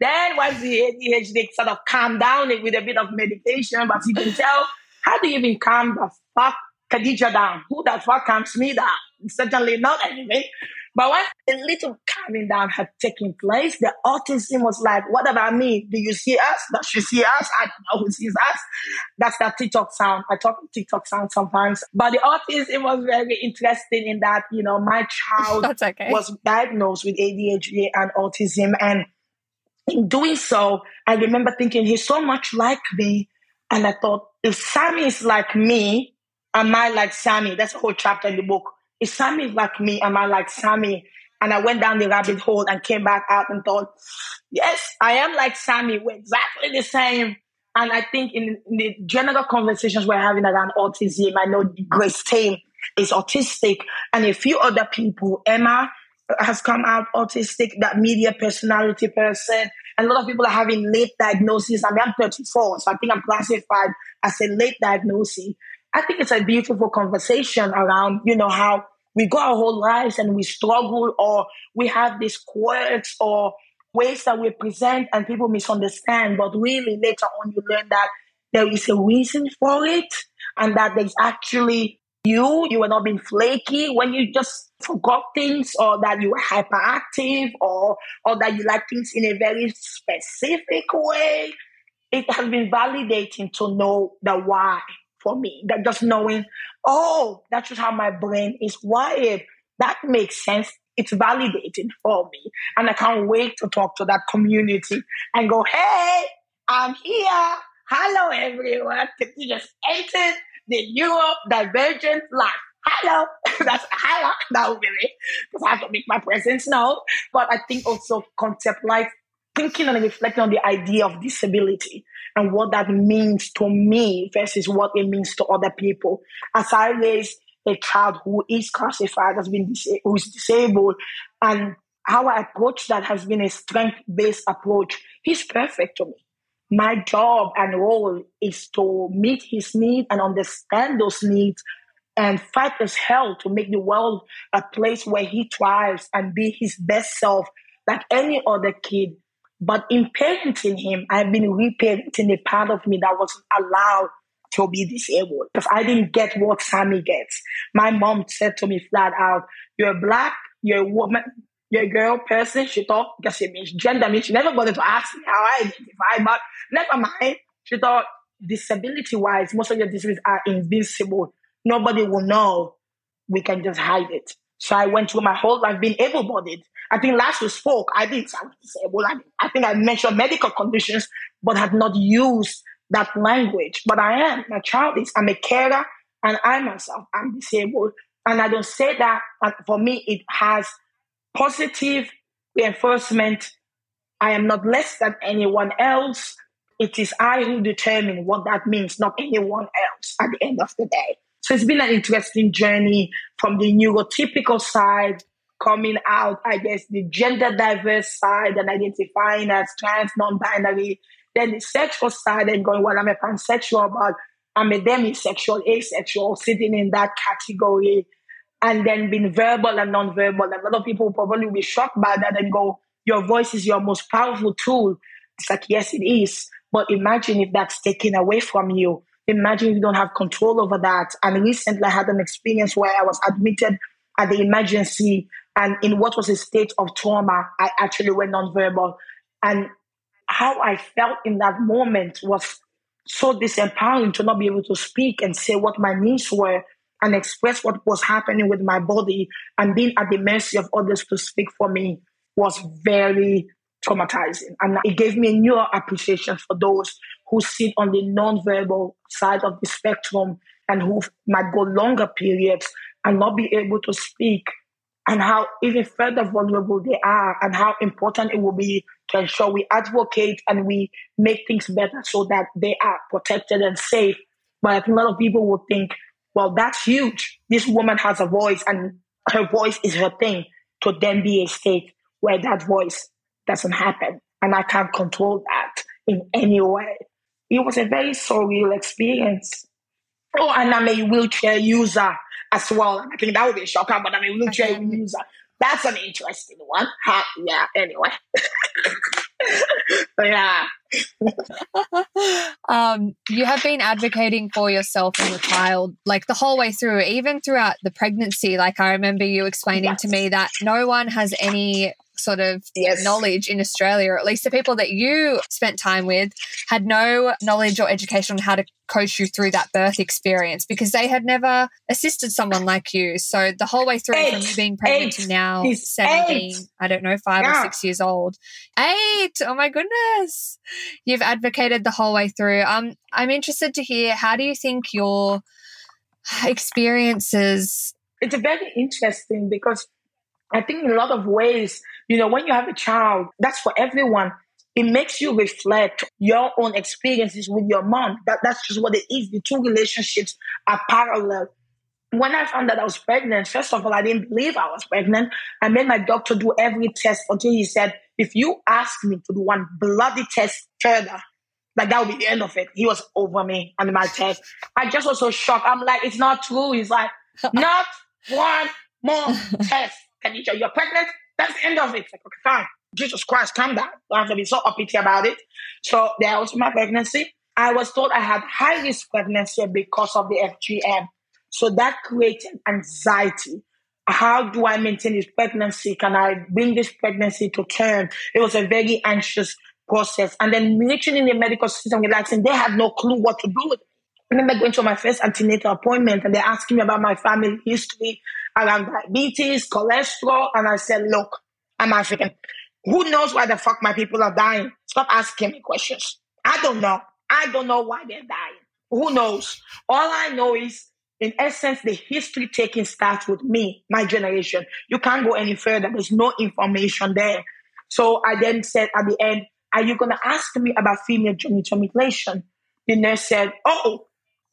Speaker 2: Then once the ADHD sort of calm down with a bit of medication, but you can tell, how do you even calm the fuck Khadija down? Who the fuck calms me down? Certainly not anything. But once a little calming down had taken place, the autism was like, what about me? Do you see us? Does she see us? I don't know who sees us. That's that TikTok sound. I talk TikTok sound sometimes. But the autism was very interesting in that, you know, my child (laughs)
Speaker 1: okay.
Speaker 2: was diagnosed with ADHD and autism. And in doing so, I remember thinking, he's so much like me. And I thought, if Sammy is like me, am I like Sammy? That's a whole chapter in the book is Sammy like me? Am I like Sammy? And I went down the rabbit hole and came back out and thought, yes, I am like Sammy. We're exactly the same. And I think in, in the general conversations we're having around autism, I know Grace Tame is autistic and a few other people. Emma has come out autistic, that media personality person. A lot of people are having late diagnosis. I mean, I'm 34, so I think I'm classified as a late diagnosis. I think it's a beautiful conversation around, you know, how we go our whole lives and we struggle or we have these quirks or ways that we present and people misunderstand. But really later on you learn that there is a reason for it and that there's actually you, you were not being flaky when you just forgot things or that you were hyperactive or or that you like things in a very specific way. It has been validating to know the why for me. That just knowing, oh, that's just how my brain is wired. That makes sense. It's validating for me. And I can't wait to talk to that community and go, hey, I'm here. Hello, everyone. You just entered the neurodivergent life. Hello. (laughs) That's hello. That would be me because I have to make my presence known. But I think also concept like thinking and reflecting on the idea of disability and what that means to me versus what it means to other people. As I raise a child who is classified as being who is disabled, and how I approach that has been a strength based approach. He's perfect to me. My job and role is to meet his needs and understand those needs and fight as hell to make the world a place where he thrives and be his best self like any other kid but in parenting him, I've been reparenting a part of me that wasn't allowed to be disabled because I didn't get what Sammy gets. My mom said to me flat out, You're black, you're a woman, you're a girl person. She thought, because she means gender means she never bothered to ask me how I identify, but never mind. She thought, disability wise, most of your disabilities are invisible. Nobody will know. We can just hide it. So I went through my whole life being able bodied. I think last we spoke, I didn't sound disabled. I, I think I mentioned medical conditions, but had not used that language. But I am. My child is. I'm a carer, and I myself am disabled. And I don't say that. And for me, it has positive reinforcement. I am not less than anyone else. It is I who determine what that means, not anyone else at the end of the day. So it's been an interesting journey from the neurotypical side coming out, I guess, the gender diverse side and identifying as trans, non-binary, then the sexual side and going, well, I'm a pansexual, but I'm a demisexual, asexual, sitting in that category, and then being verbal and non-verbal. A lot of people probably will be shocked by that and go, your voice is your most powerful tool. It's like, yes, it is. But imagine if that's taken away from you. Imagine you don't have control over that. And recently I had an experience where I was admitted at the emergency and in what was a state of trauma, I actually went nonverbal. And how I felt in that moment was so disempowering to not be able to speak and say what my needs were and express what was happening with my body and being at the mercy of others to speak for me was very traumatizing. And it gave me a new appreciation for those who sit on the nonverbal side of the spectrum and who might go longer periods and not be able to speak and how even further vulnerable they are and how important it will be to ensure we advocate and we make things better so that they are protected and safe. But a lot of people will think, well, that's huge. This woman has a voice and her voice is her thing to then be a state where that voice doesn't happen. And I can't control that in any way. It was a very surreal experience. Oh, and I'm a wheelchair user as well. I think that would be a shocker, but I'm a wheelchair okay. user. That's an interesting one. Ha, yeah, anyway. (laughs) yeah. (laughs)
Speaker 1: um, you have been advocating for yourself and your child like the whole way through, even throughout the pregnancy. Like I remember you explaining yes. to me that no one has any sort of yes. knowledge in Australia, or at least the people that you spent time with had no knowledge or education on how to coach you through that birth experience because they had never assisted someone like you. So the whole way through eight. from you being pregnant eight. to now He's 17, eight. I don't know, five yeah. or six years old. Eight. Oh my goodness. You've advocated the whole way through. Um, I'm interested to hear how do you think your experiences
Speaker 2: it's very interesting because I think in a lot of ways, you know, when you have a child, that's for everyone. It makes you reflect your own experiences with your mom. That, that's just what it is. The two relationships are parallel. When I found that I was pregnant, first of all, I didn't believe I was pregnant. I made my doctor do every test until he said, if you ask me to do one bloody test further, like that would be the end of it. He was over me on my test. I just was so shocked. I'm like, it's not true. He's like, (laughs) not one more (laughs) test. Khadija, you're pregnant. That's the end of it. Like, okay, fine. Jesus Christ, calm down. Don't have to be so uppity about it. So there was my pregnancy. I was told I had high risk pregnancy because of the FGM. So that created anxiety. How do I maintain this pregnancy? Can I bring this pregnancy to term? It was a very anxious process. And then reaching in the medical system, relaxing, they had no clue what to do with it. I remember going to my first antenatal appointment and they're asking me about my family history around diabetes, cholesterol. And I said, look, I'm African. Who knows why the fuck my people are dying? Stop asking me questions. I don't know. I don't know why they're dying. Who knows? All I know is, in essence, the history taking starts with me, my generation. You can't go any further. There's no information there. So I then said at the end, are you going to ask me about female genital mutilation? The nurse said, oh,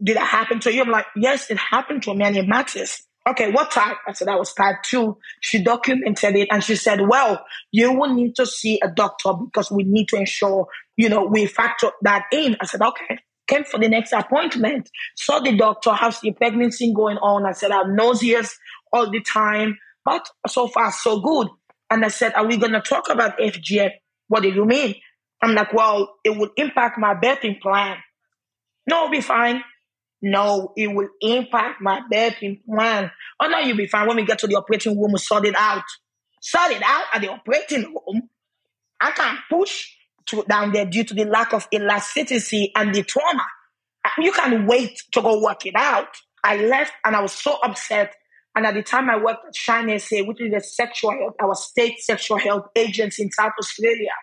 Speaker 2: did that happen to you? I'm like, yes, it happened to me and it matters. Okay, what type? I said, that was type two. She documented it and she said, well, you will need to see a doctor because we need to ensure, you know, we factor that in. I said, okay. Came for the next appointment. Saw the doctor, how's the pregnancy going on? I said, I'm nauseous all the time, but so far so good. And I said, are we going to talk about FGM? What do you mean? I'm like, well, it would impact my birthing plan. No, it'll be fine. No, it will impact my birthing plan. Oh no, you'll be fine. When we get to the operating room, we sort it out. Sort it out at the operating room. I can't push to, down there due to the lack of elasticity and the trauma. You can wait to go work it out. I left and I was so upset. And at the time I worked at Shine SA, which is a sexual health, our state sexual health agency in South Australia.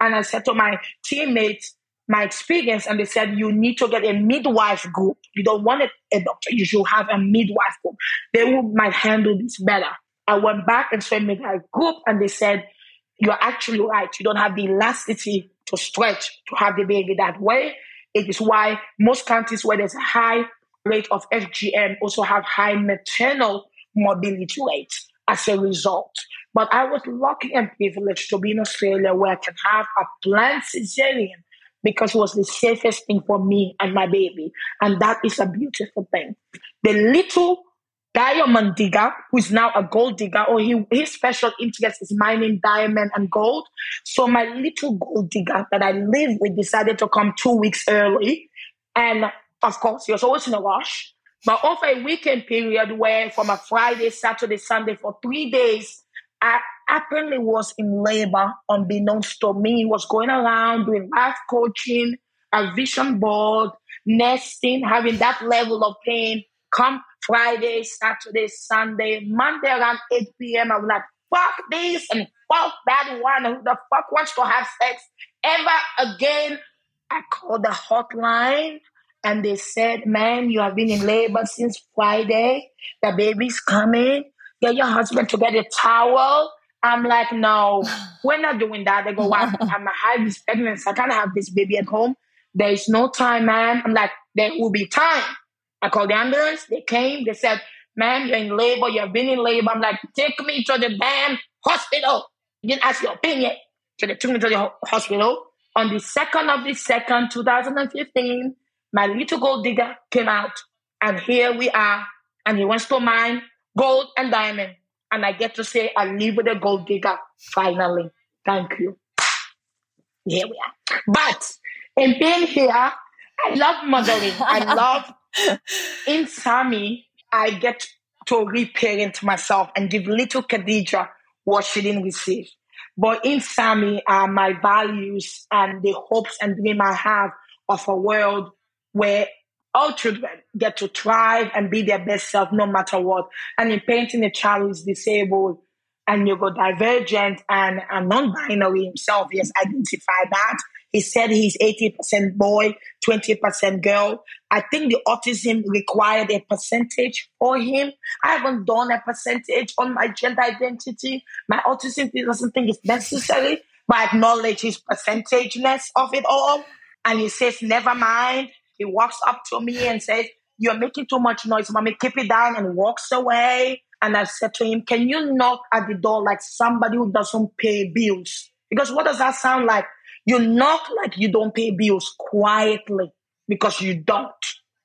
Speaker 2: And I said to my teammates, my experience and they said you need to get a midwife group. You don't want a, doctor, you should have a midwife group. They will, might handle this better. I went back and saw a midwife group and they said, You're actually right. You don't have the elasticity to stretch to have the baby that way. It is why most countries where there's a high rate of FGM also have high maternal morbidity rates as a result. But I was lucky and privileged to be in Australia where I can have a planned cesarean because it was the safest thing for me and my baby. And that is a beautiful thing. The little diamond digger, who is now a gold digger, or he, his special interest is mining diamond and gold. So my little gold digger that I live with decided to come two weeks early. And of course, he was always in a rush. But over a weekend period where from a Friday, Saturday, Sunday for three days, I apparently was in labor unbeknownst to me, was going around doing life coaching, a vision board, nesting, having that level of pain. Come Friday, Saturday, Sunday, Monday around 8 p.m. I'm like, fuck this and fuck that one. Who the fuck wants to have sex ever again? I called the hotline and they said, man, you have been in labor since Friday. The baby's coming get your husband to get a towel. I'm like, no, (sighs) we're not doing that. They go, wow, I'm a high risk pregnancy. I can't have this baby at home. There is no time, man. I'm like, there will be time. I called the ambulance. They came. They said, man, you're in labor. You have been in labor. I'm like, take me to the damn hospital. You didn't ask your opinion. So they took me to the hospital. On the 2nd of the 2nd, 2015, my little gold digger came out. And here we are. And he wants to mine gold and diamond. and I get to say I live with a gold digger finally. Thank you. Here we are. But in being here, I love mothering. I (laughs) love in Sammy, I get to reparent myself and give little Khadija what she didn't receive. But in Sammy are my values and the hopes and dream I have of a world where all children get to thrive and be their best self no matter what. And in painting a child who's disabled and you go divergent and, and non-binary himself, he has identified that. He said he's 80% boy, 20% girl. I think the autism required a percentage for him. I haven't done a percentage on my gender identity. My autism doesn't think it's necessary, but I acknowledge his percentageness of it all. And he says, never mind. He walks up to me and says, You're making too much noise, mommy. Keep it down and walks away. And I said to him, Can you knock at the door like somebody who doesn't pay bills? Because what does that sound like? You knock like you don't pay bills quietly because you don't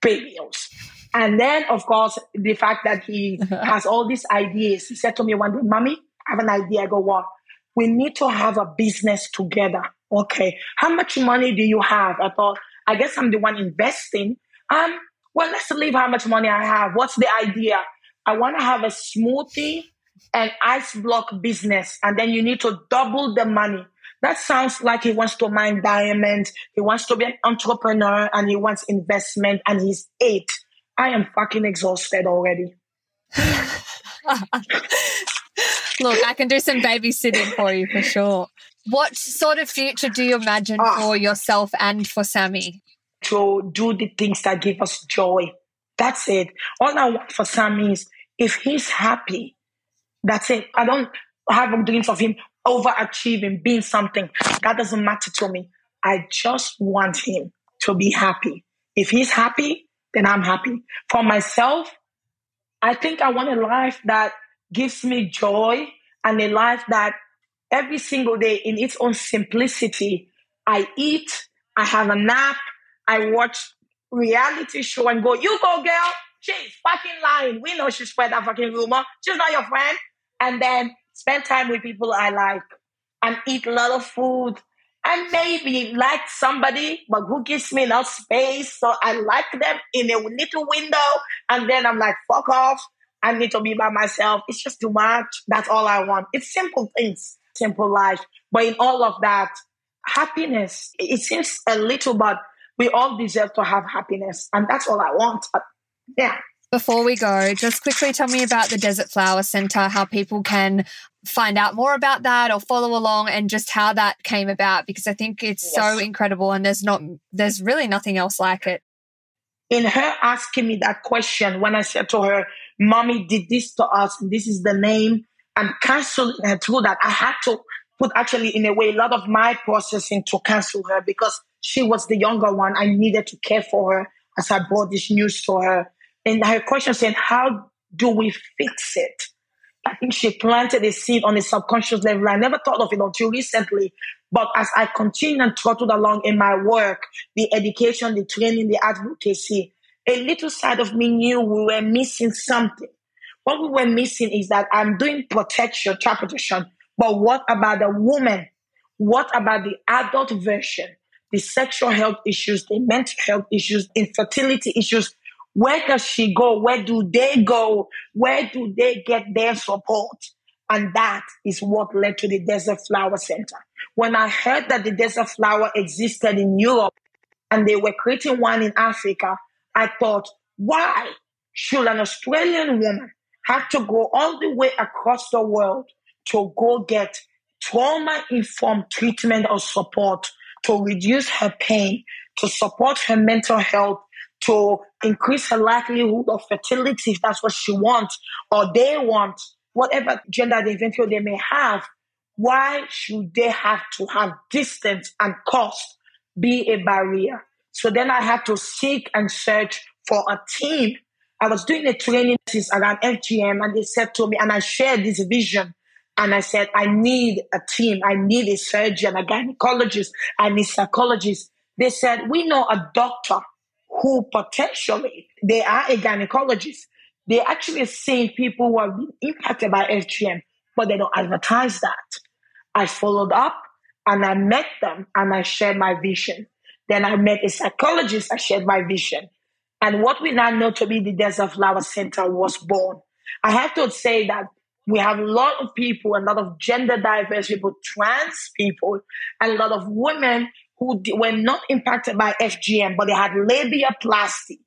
Speaker 2: pay bills. And then, of course, the fact that he (laughs) has all these ideas. He said to me one day, Mommy, I have an idea. I go, What? We need to have a business together. Okay. How much money do you have? I thought, I guess I'm the one investing. Um, well, let's leave how much money I have. What's the idea? I want to have a smoothie and ice block business, and then you need to double the money. That sounds like he wants to mine diamonds. He wants to be an entrepreneur and he wants investment, and he's eight. I am fucking exhausted already. (laughs)
Speaker 1: Look, I can do some babysitting for you for sure. What sort of future do you imagine ah. for yourself and for Sammy?
Speaker 2: To do the things that give us joy. That's it. All I want for Sammy is if he's happy, that's it. I don't have dreams of him overachieving, being something. That doesn't matter to me. I just want him to be happy. If he's happy, then I'm happy. For myself, I think I want a life that gives me joy and a life that every single day in its own simplicity. I eat, I have a nap, I watch reality show and go, you go girl, she's fucking lying. We know she spread that fucking rumor. She's not your friend. And then spend time with people I like and eat a lot of food and maybe like somebody, but who gives me enough space so I like them in a little window. And then I'm like, fuck off. I need to be by myself. It's just too much. That's all I want. It's simple things simple life. But in all of that, happiness, it seems a little, but we all deserve to have happiness. And that's all I want. Yeah.
Speaker 1: Before we go, just quickly tell me about the Desert Flower Center, how people can find out more about that or follow along and just how that came about because I think it's yes. so incredible and there's not there's really nothing else like it.
Speaker 2: In her asking me that question when I said to her, Mommy did this to us, and this is the name and cancel her through that. I had to put actually in a way a lot of my processing to cancel her because she was the younger one. I needed to care for her as I brought this news to her. And her question said, How do we fix it? I think she planted a seed on a subconscious level. I never thought of it until recently. But as I continued and trotted along in my work, the education, the training, the advocacy, a little side of me knew we were missing something. What we were missing is that I'm doing protection, child protection, but what about the woman? What about the adult version? The sexual health issues, the mental health issues, infertility issues. Where does she go? Where do they go? Where do they get their support? And that is what led to the Desert Flower Center. When I heard that the Desert Flower existed in Europe and they were creating one in Africa, I thought, why should an Australian woman have to go all the way across the world to go get trauma informed treatment or support to reduce her pain, to support her mental health, to increase her likelihood of fertility if that's what she wants or they want, whatever gender identity they may have. Why should they have to have distance and cost be a barrier? So then I had to seek and search for a team I was doing a training around FGM and they said to me, and I shared this vision. And I said, I need a team. I need a surgeon, a gynecologist, I need psychologist. They said, we know a doctor who potentially, they are a gynecologist. they actually see people who have been impacted by FGM, but they don't advertise that. I followed up and I met them and I shared my vision. Then I met a psychologist, I shared my vision. And what we now know to be the Desert Flower Center was born. I have to say that we have a lot of people, a lot of gender diverse people, trans people, and a lot of women who were not impacted by FGM, but they had labiaplasty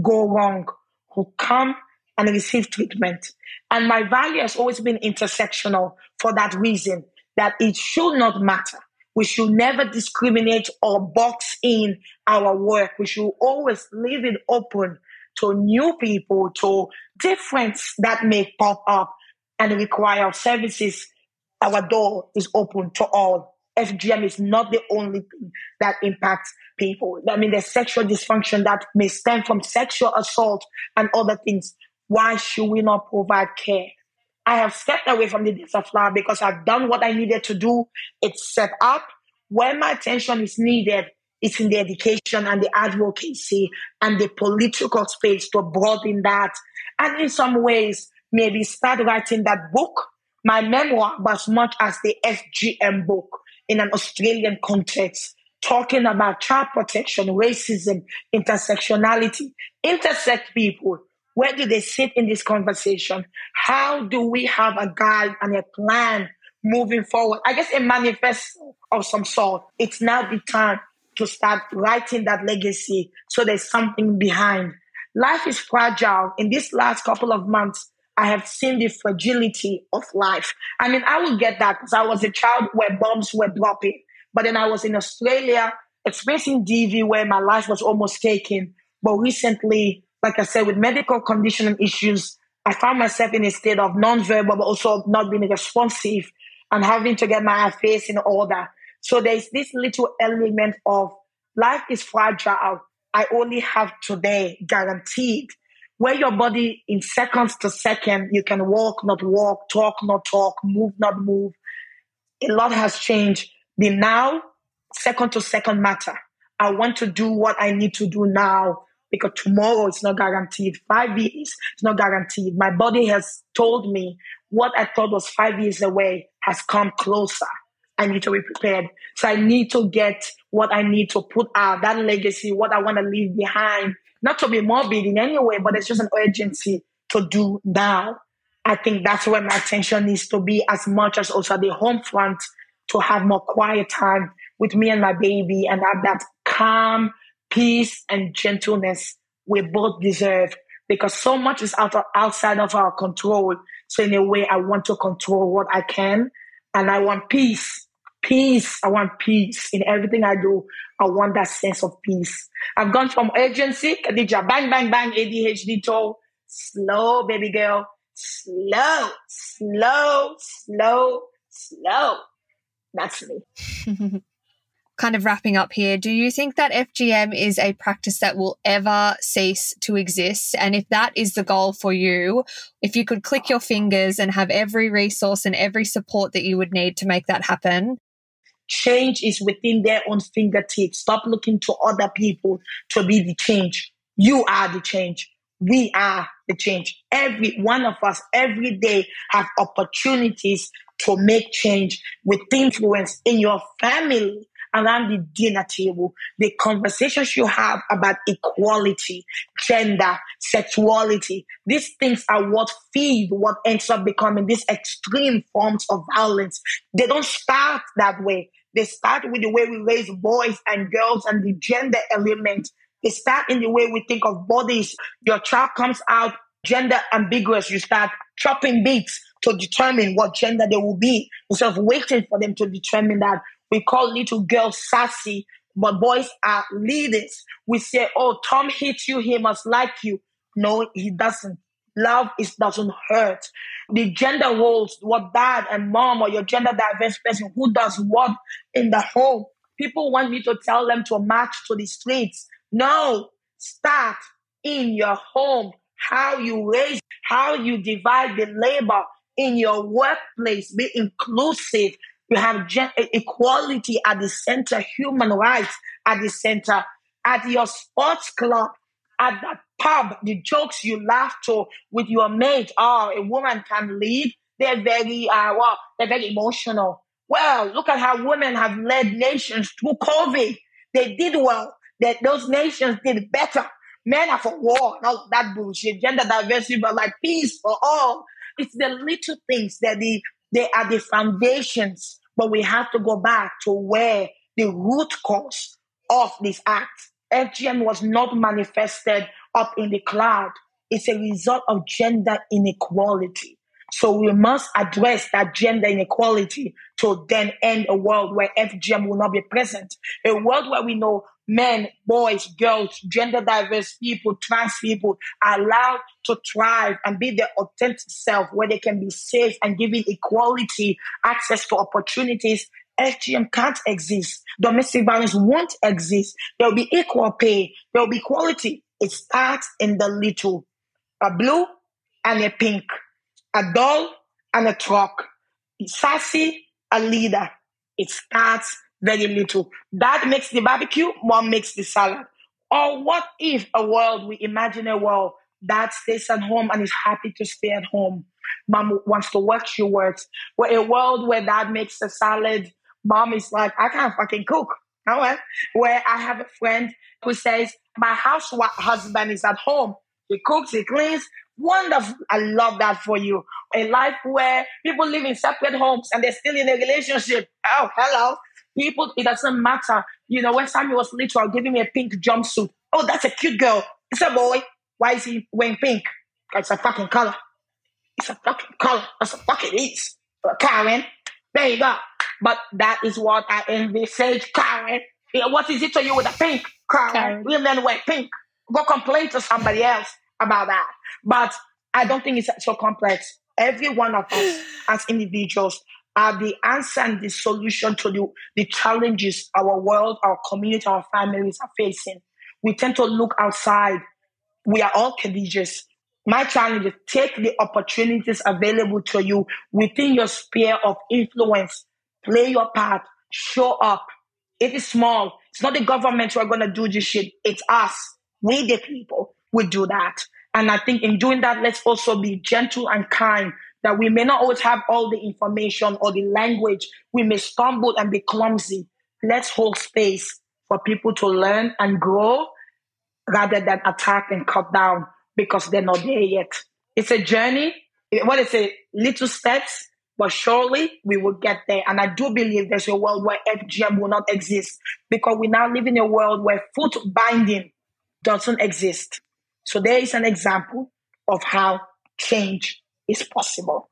Speaker 2: go wrong, who come and receive treatment. And my value has always been intersectional for that reason, that it should not matter. We should never discriminate or box in our work. We should always leave it open to new people, to difference that may pop up and require services. Our door is open to all. FGM is not the only thing that impacts people. I mean, the sexual dysfunction that may stem from sexual assault and other things. Why should we not provide care? I have stepped away from the Desert Flower because I've done what I needed to do. It's set up. Where my attention is needed, it's in the education and the advocacy and the political space to broaden that. And in some ways, maybe start writing that book, my memoir, as much as the FGM book in an Australian context, talking about child protection, racism, intersectionality, intersex people. Where do they sit in this conversation? How do we have a guide and a plan moving forward? I guess a manifesto of some sort. It's now the time to start writing that legacy so there's something behind. Life is fragile. In these last couple of months, I have seen the fragility of life. I mean, I will get that because I was a child where bombs were dropping. But then I was in Australia experiencing DV where my life was almost taken. But recently, like I said, with medical condition issues, I found myself in a state of non-verbal, but also not being responsive and having to get my affairs in order. So there's this little element of life is fragile. I only have today guaranteed where your body in seconds to second, you can walk, not walk, talk, not talk, move, not move. A lot has changed. The now, second to second matter. I want to do what I need to do now because tomorrow is not guaranteed. Five years is not guaranteed. My body has told me what I thought was five years away has come closer. I need to be prepared. So I need to get what I need to put out, that legacy, what I want to leave behind not to be morbid in any way, but it's just an urgency to do now. I think that's where my attention needs to be as much as also the home front to have more quiet time with me and my baby and have that calm, peace and gentleness we both deserve because so much is out of, outside of our control. So in a way, I want to control what I can and I want peace peace. I want peace in everything I do. I want that sense of peace. I've gone from urgency, Khadija, bang, bang, bang, ADHD to slow, baby girl, slow, slow, slow, slow. That's me. (laughs)
Speaker 1: kind of wrapping up here, do you think that FGM is a practice that will ever cease to exist? And if that is the goal for you, if you could click your fingers and have every resource and every support that you would need to make that happen,
Speaker 2: Change is within their own fingertips. Stop looking to other people to be the change. You are the change. We are the change. Every one of us every day have opportunities to make change with influence in your family, around the dinner table, the conversations you have about equality, gender, sexuality, these things are what feed what ends up becoming these extreme forms of violence. They don't start that way. They start with the way we raise boys and girls and the gender element. They start in the way we think of bodies. Your child comes out gender ambiguous. You start chopping beats to determine what gender they will be instead of waiting for them to determine that. We call little girls sassy, but boys are leaders. We say, oh, Tom hits you, he must like you. No, he doesn't. Love is doesn't hurt. The gender roles, what dad and mom or your gender diverse person who does what in the home. People want me to tell them to march to the streets. No, start in your home. How you raise, how you divide the labor in your workplace. Be inclusive. You have gen- equality at the center, human rights at the center, at your sports club, at the pub, the jokes you laugh to with your mate, oh, a woman can lead. They're very, uh, well, they're very emotional. Well, look at how women have led nations through COVID. They did well. That those nations did better. Men are for war all that bullshit. Gender diversity, but like peace for all. It's the little things that the they are the foundations, but we have to go back to where the root cause of this act. FGM was not manifested up in the cloud. It's a result of gender inequality. So we must address that gender inequality to then end a world where FGM will not be present. A world where we know men, boys, girls, gender diverse people, trans people are allowed to thrive and be their authentic self where they can be safe and given equality, access to opportunities. FGM can't exist. Domestic violence won't exist. There'll be equal pay. There'll be equality. It starts in the little. A blue and a pink a doll and a truck. Sassy, a leader. It starts very little. Dad makes the barbecue, mom makes the salad. Or what if a world, we imagine a world, dad stays at home and is happy to stay at home. Mom wants to work, she works. Where a world where dad makes the salad, mom is like, I can't fucking cook. Where I have a friend who says, my house husband is at home. He cooks, he cleans, Wonderful. I love that for you. A life where people live in separate homes and they're still in a relationship. Oh, hello. People, it doesn't matter. You know, when Sammy was little, giving me a pink jumpsuit. Oh, that's a cute girl. It's a boy. Why is he wearing pink? It's a fucking color. It's a fucking color. That's a fucking is. Karen. There you go. But that is what I envisage, Karen. What is it to you with a pink? Karen. Karen. Women wear pink. Go complain to somebody else about that. But I don't think it's so complex. Every one of us (sighs) as individuals are the answer and the solution to the, the challenges our world, our community, our families are facing. We tend to look outside. We are all Khadijas. My challenge is take the opportunities available to you within your sphere of influence. Play your part. Show up. It is small. It's not the government who are going to do this shit. It's us. We, the people, will do that. And I think in doing that, let's also be gentle and kind that we may not always have all the information or the language. We may stumble and be clumsy. Let's hold space for people to learn and grow rather than attack and cut down because they're not there yet. It's a journey. What is it? Little steps, but surely we will get there. And I do believe there's a world where FGM will not exist because we now live in a world where foot binding doesn't exist. So there is an example of how change is possible.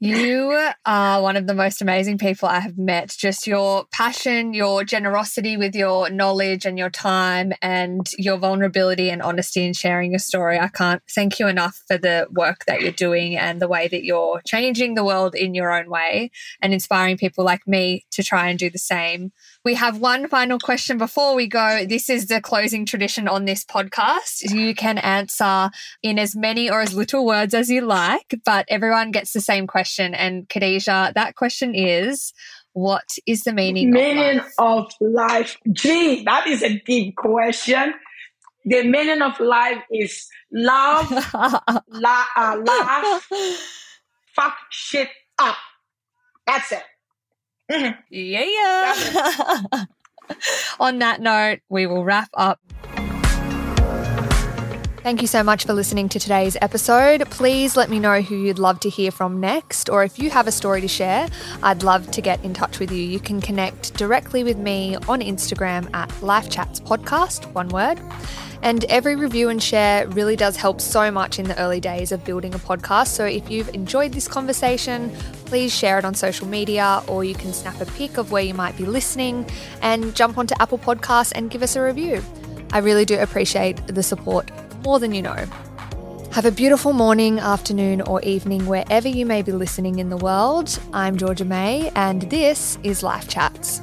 Speaker 1: You are one of the most amazing people I have met. Just your passion, your generosity with your knowledge and your time, and your vulnerability and honesty in sharing your story. I can't thank you enough for the work that you're doing and the way that you're changing the world in your own way and inspiring people like me to try and do the same. We have one final question before we go. This is the closing tradition on this podcast. You can answer in as many or as little words as you like, but everyone gets the same question. And Khadija, that question is what is the meaning
Speaker 2: meaning of life? of life? Gee, that is a deep question. The meaning of life is love, (laughs) la, uh, laugh, (laughs) fuck shit up. That's it.
Speaker 1: Mm-hmm. (laughs) Yeah. (laughs) On that note, we will wrap up. Thank you so much for listening to today's episode. Please let me know who you'd love to hear from next, or if you have a story to share, I'd love to get in touch with you. You can connect directly with me on Instagram at Life Chats Podcast, one word. And every review and share really does help so much in the early days of building a podcast. So if you've enjoyed this conversation, please share it on social media or you can snap a pic of where you might be listening and jump onto Apple Podcasts and give us a review. I really do appreciate the support more than you know. Have a beautiful morning, afternoon, or evening wherever you may be listening in the world. I'm Georgia May, and this is Life Chats.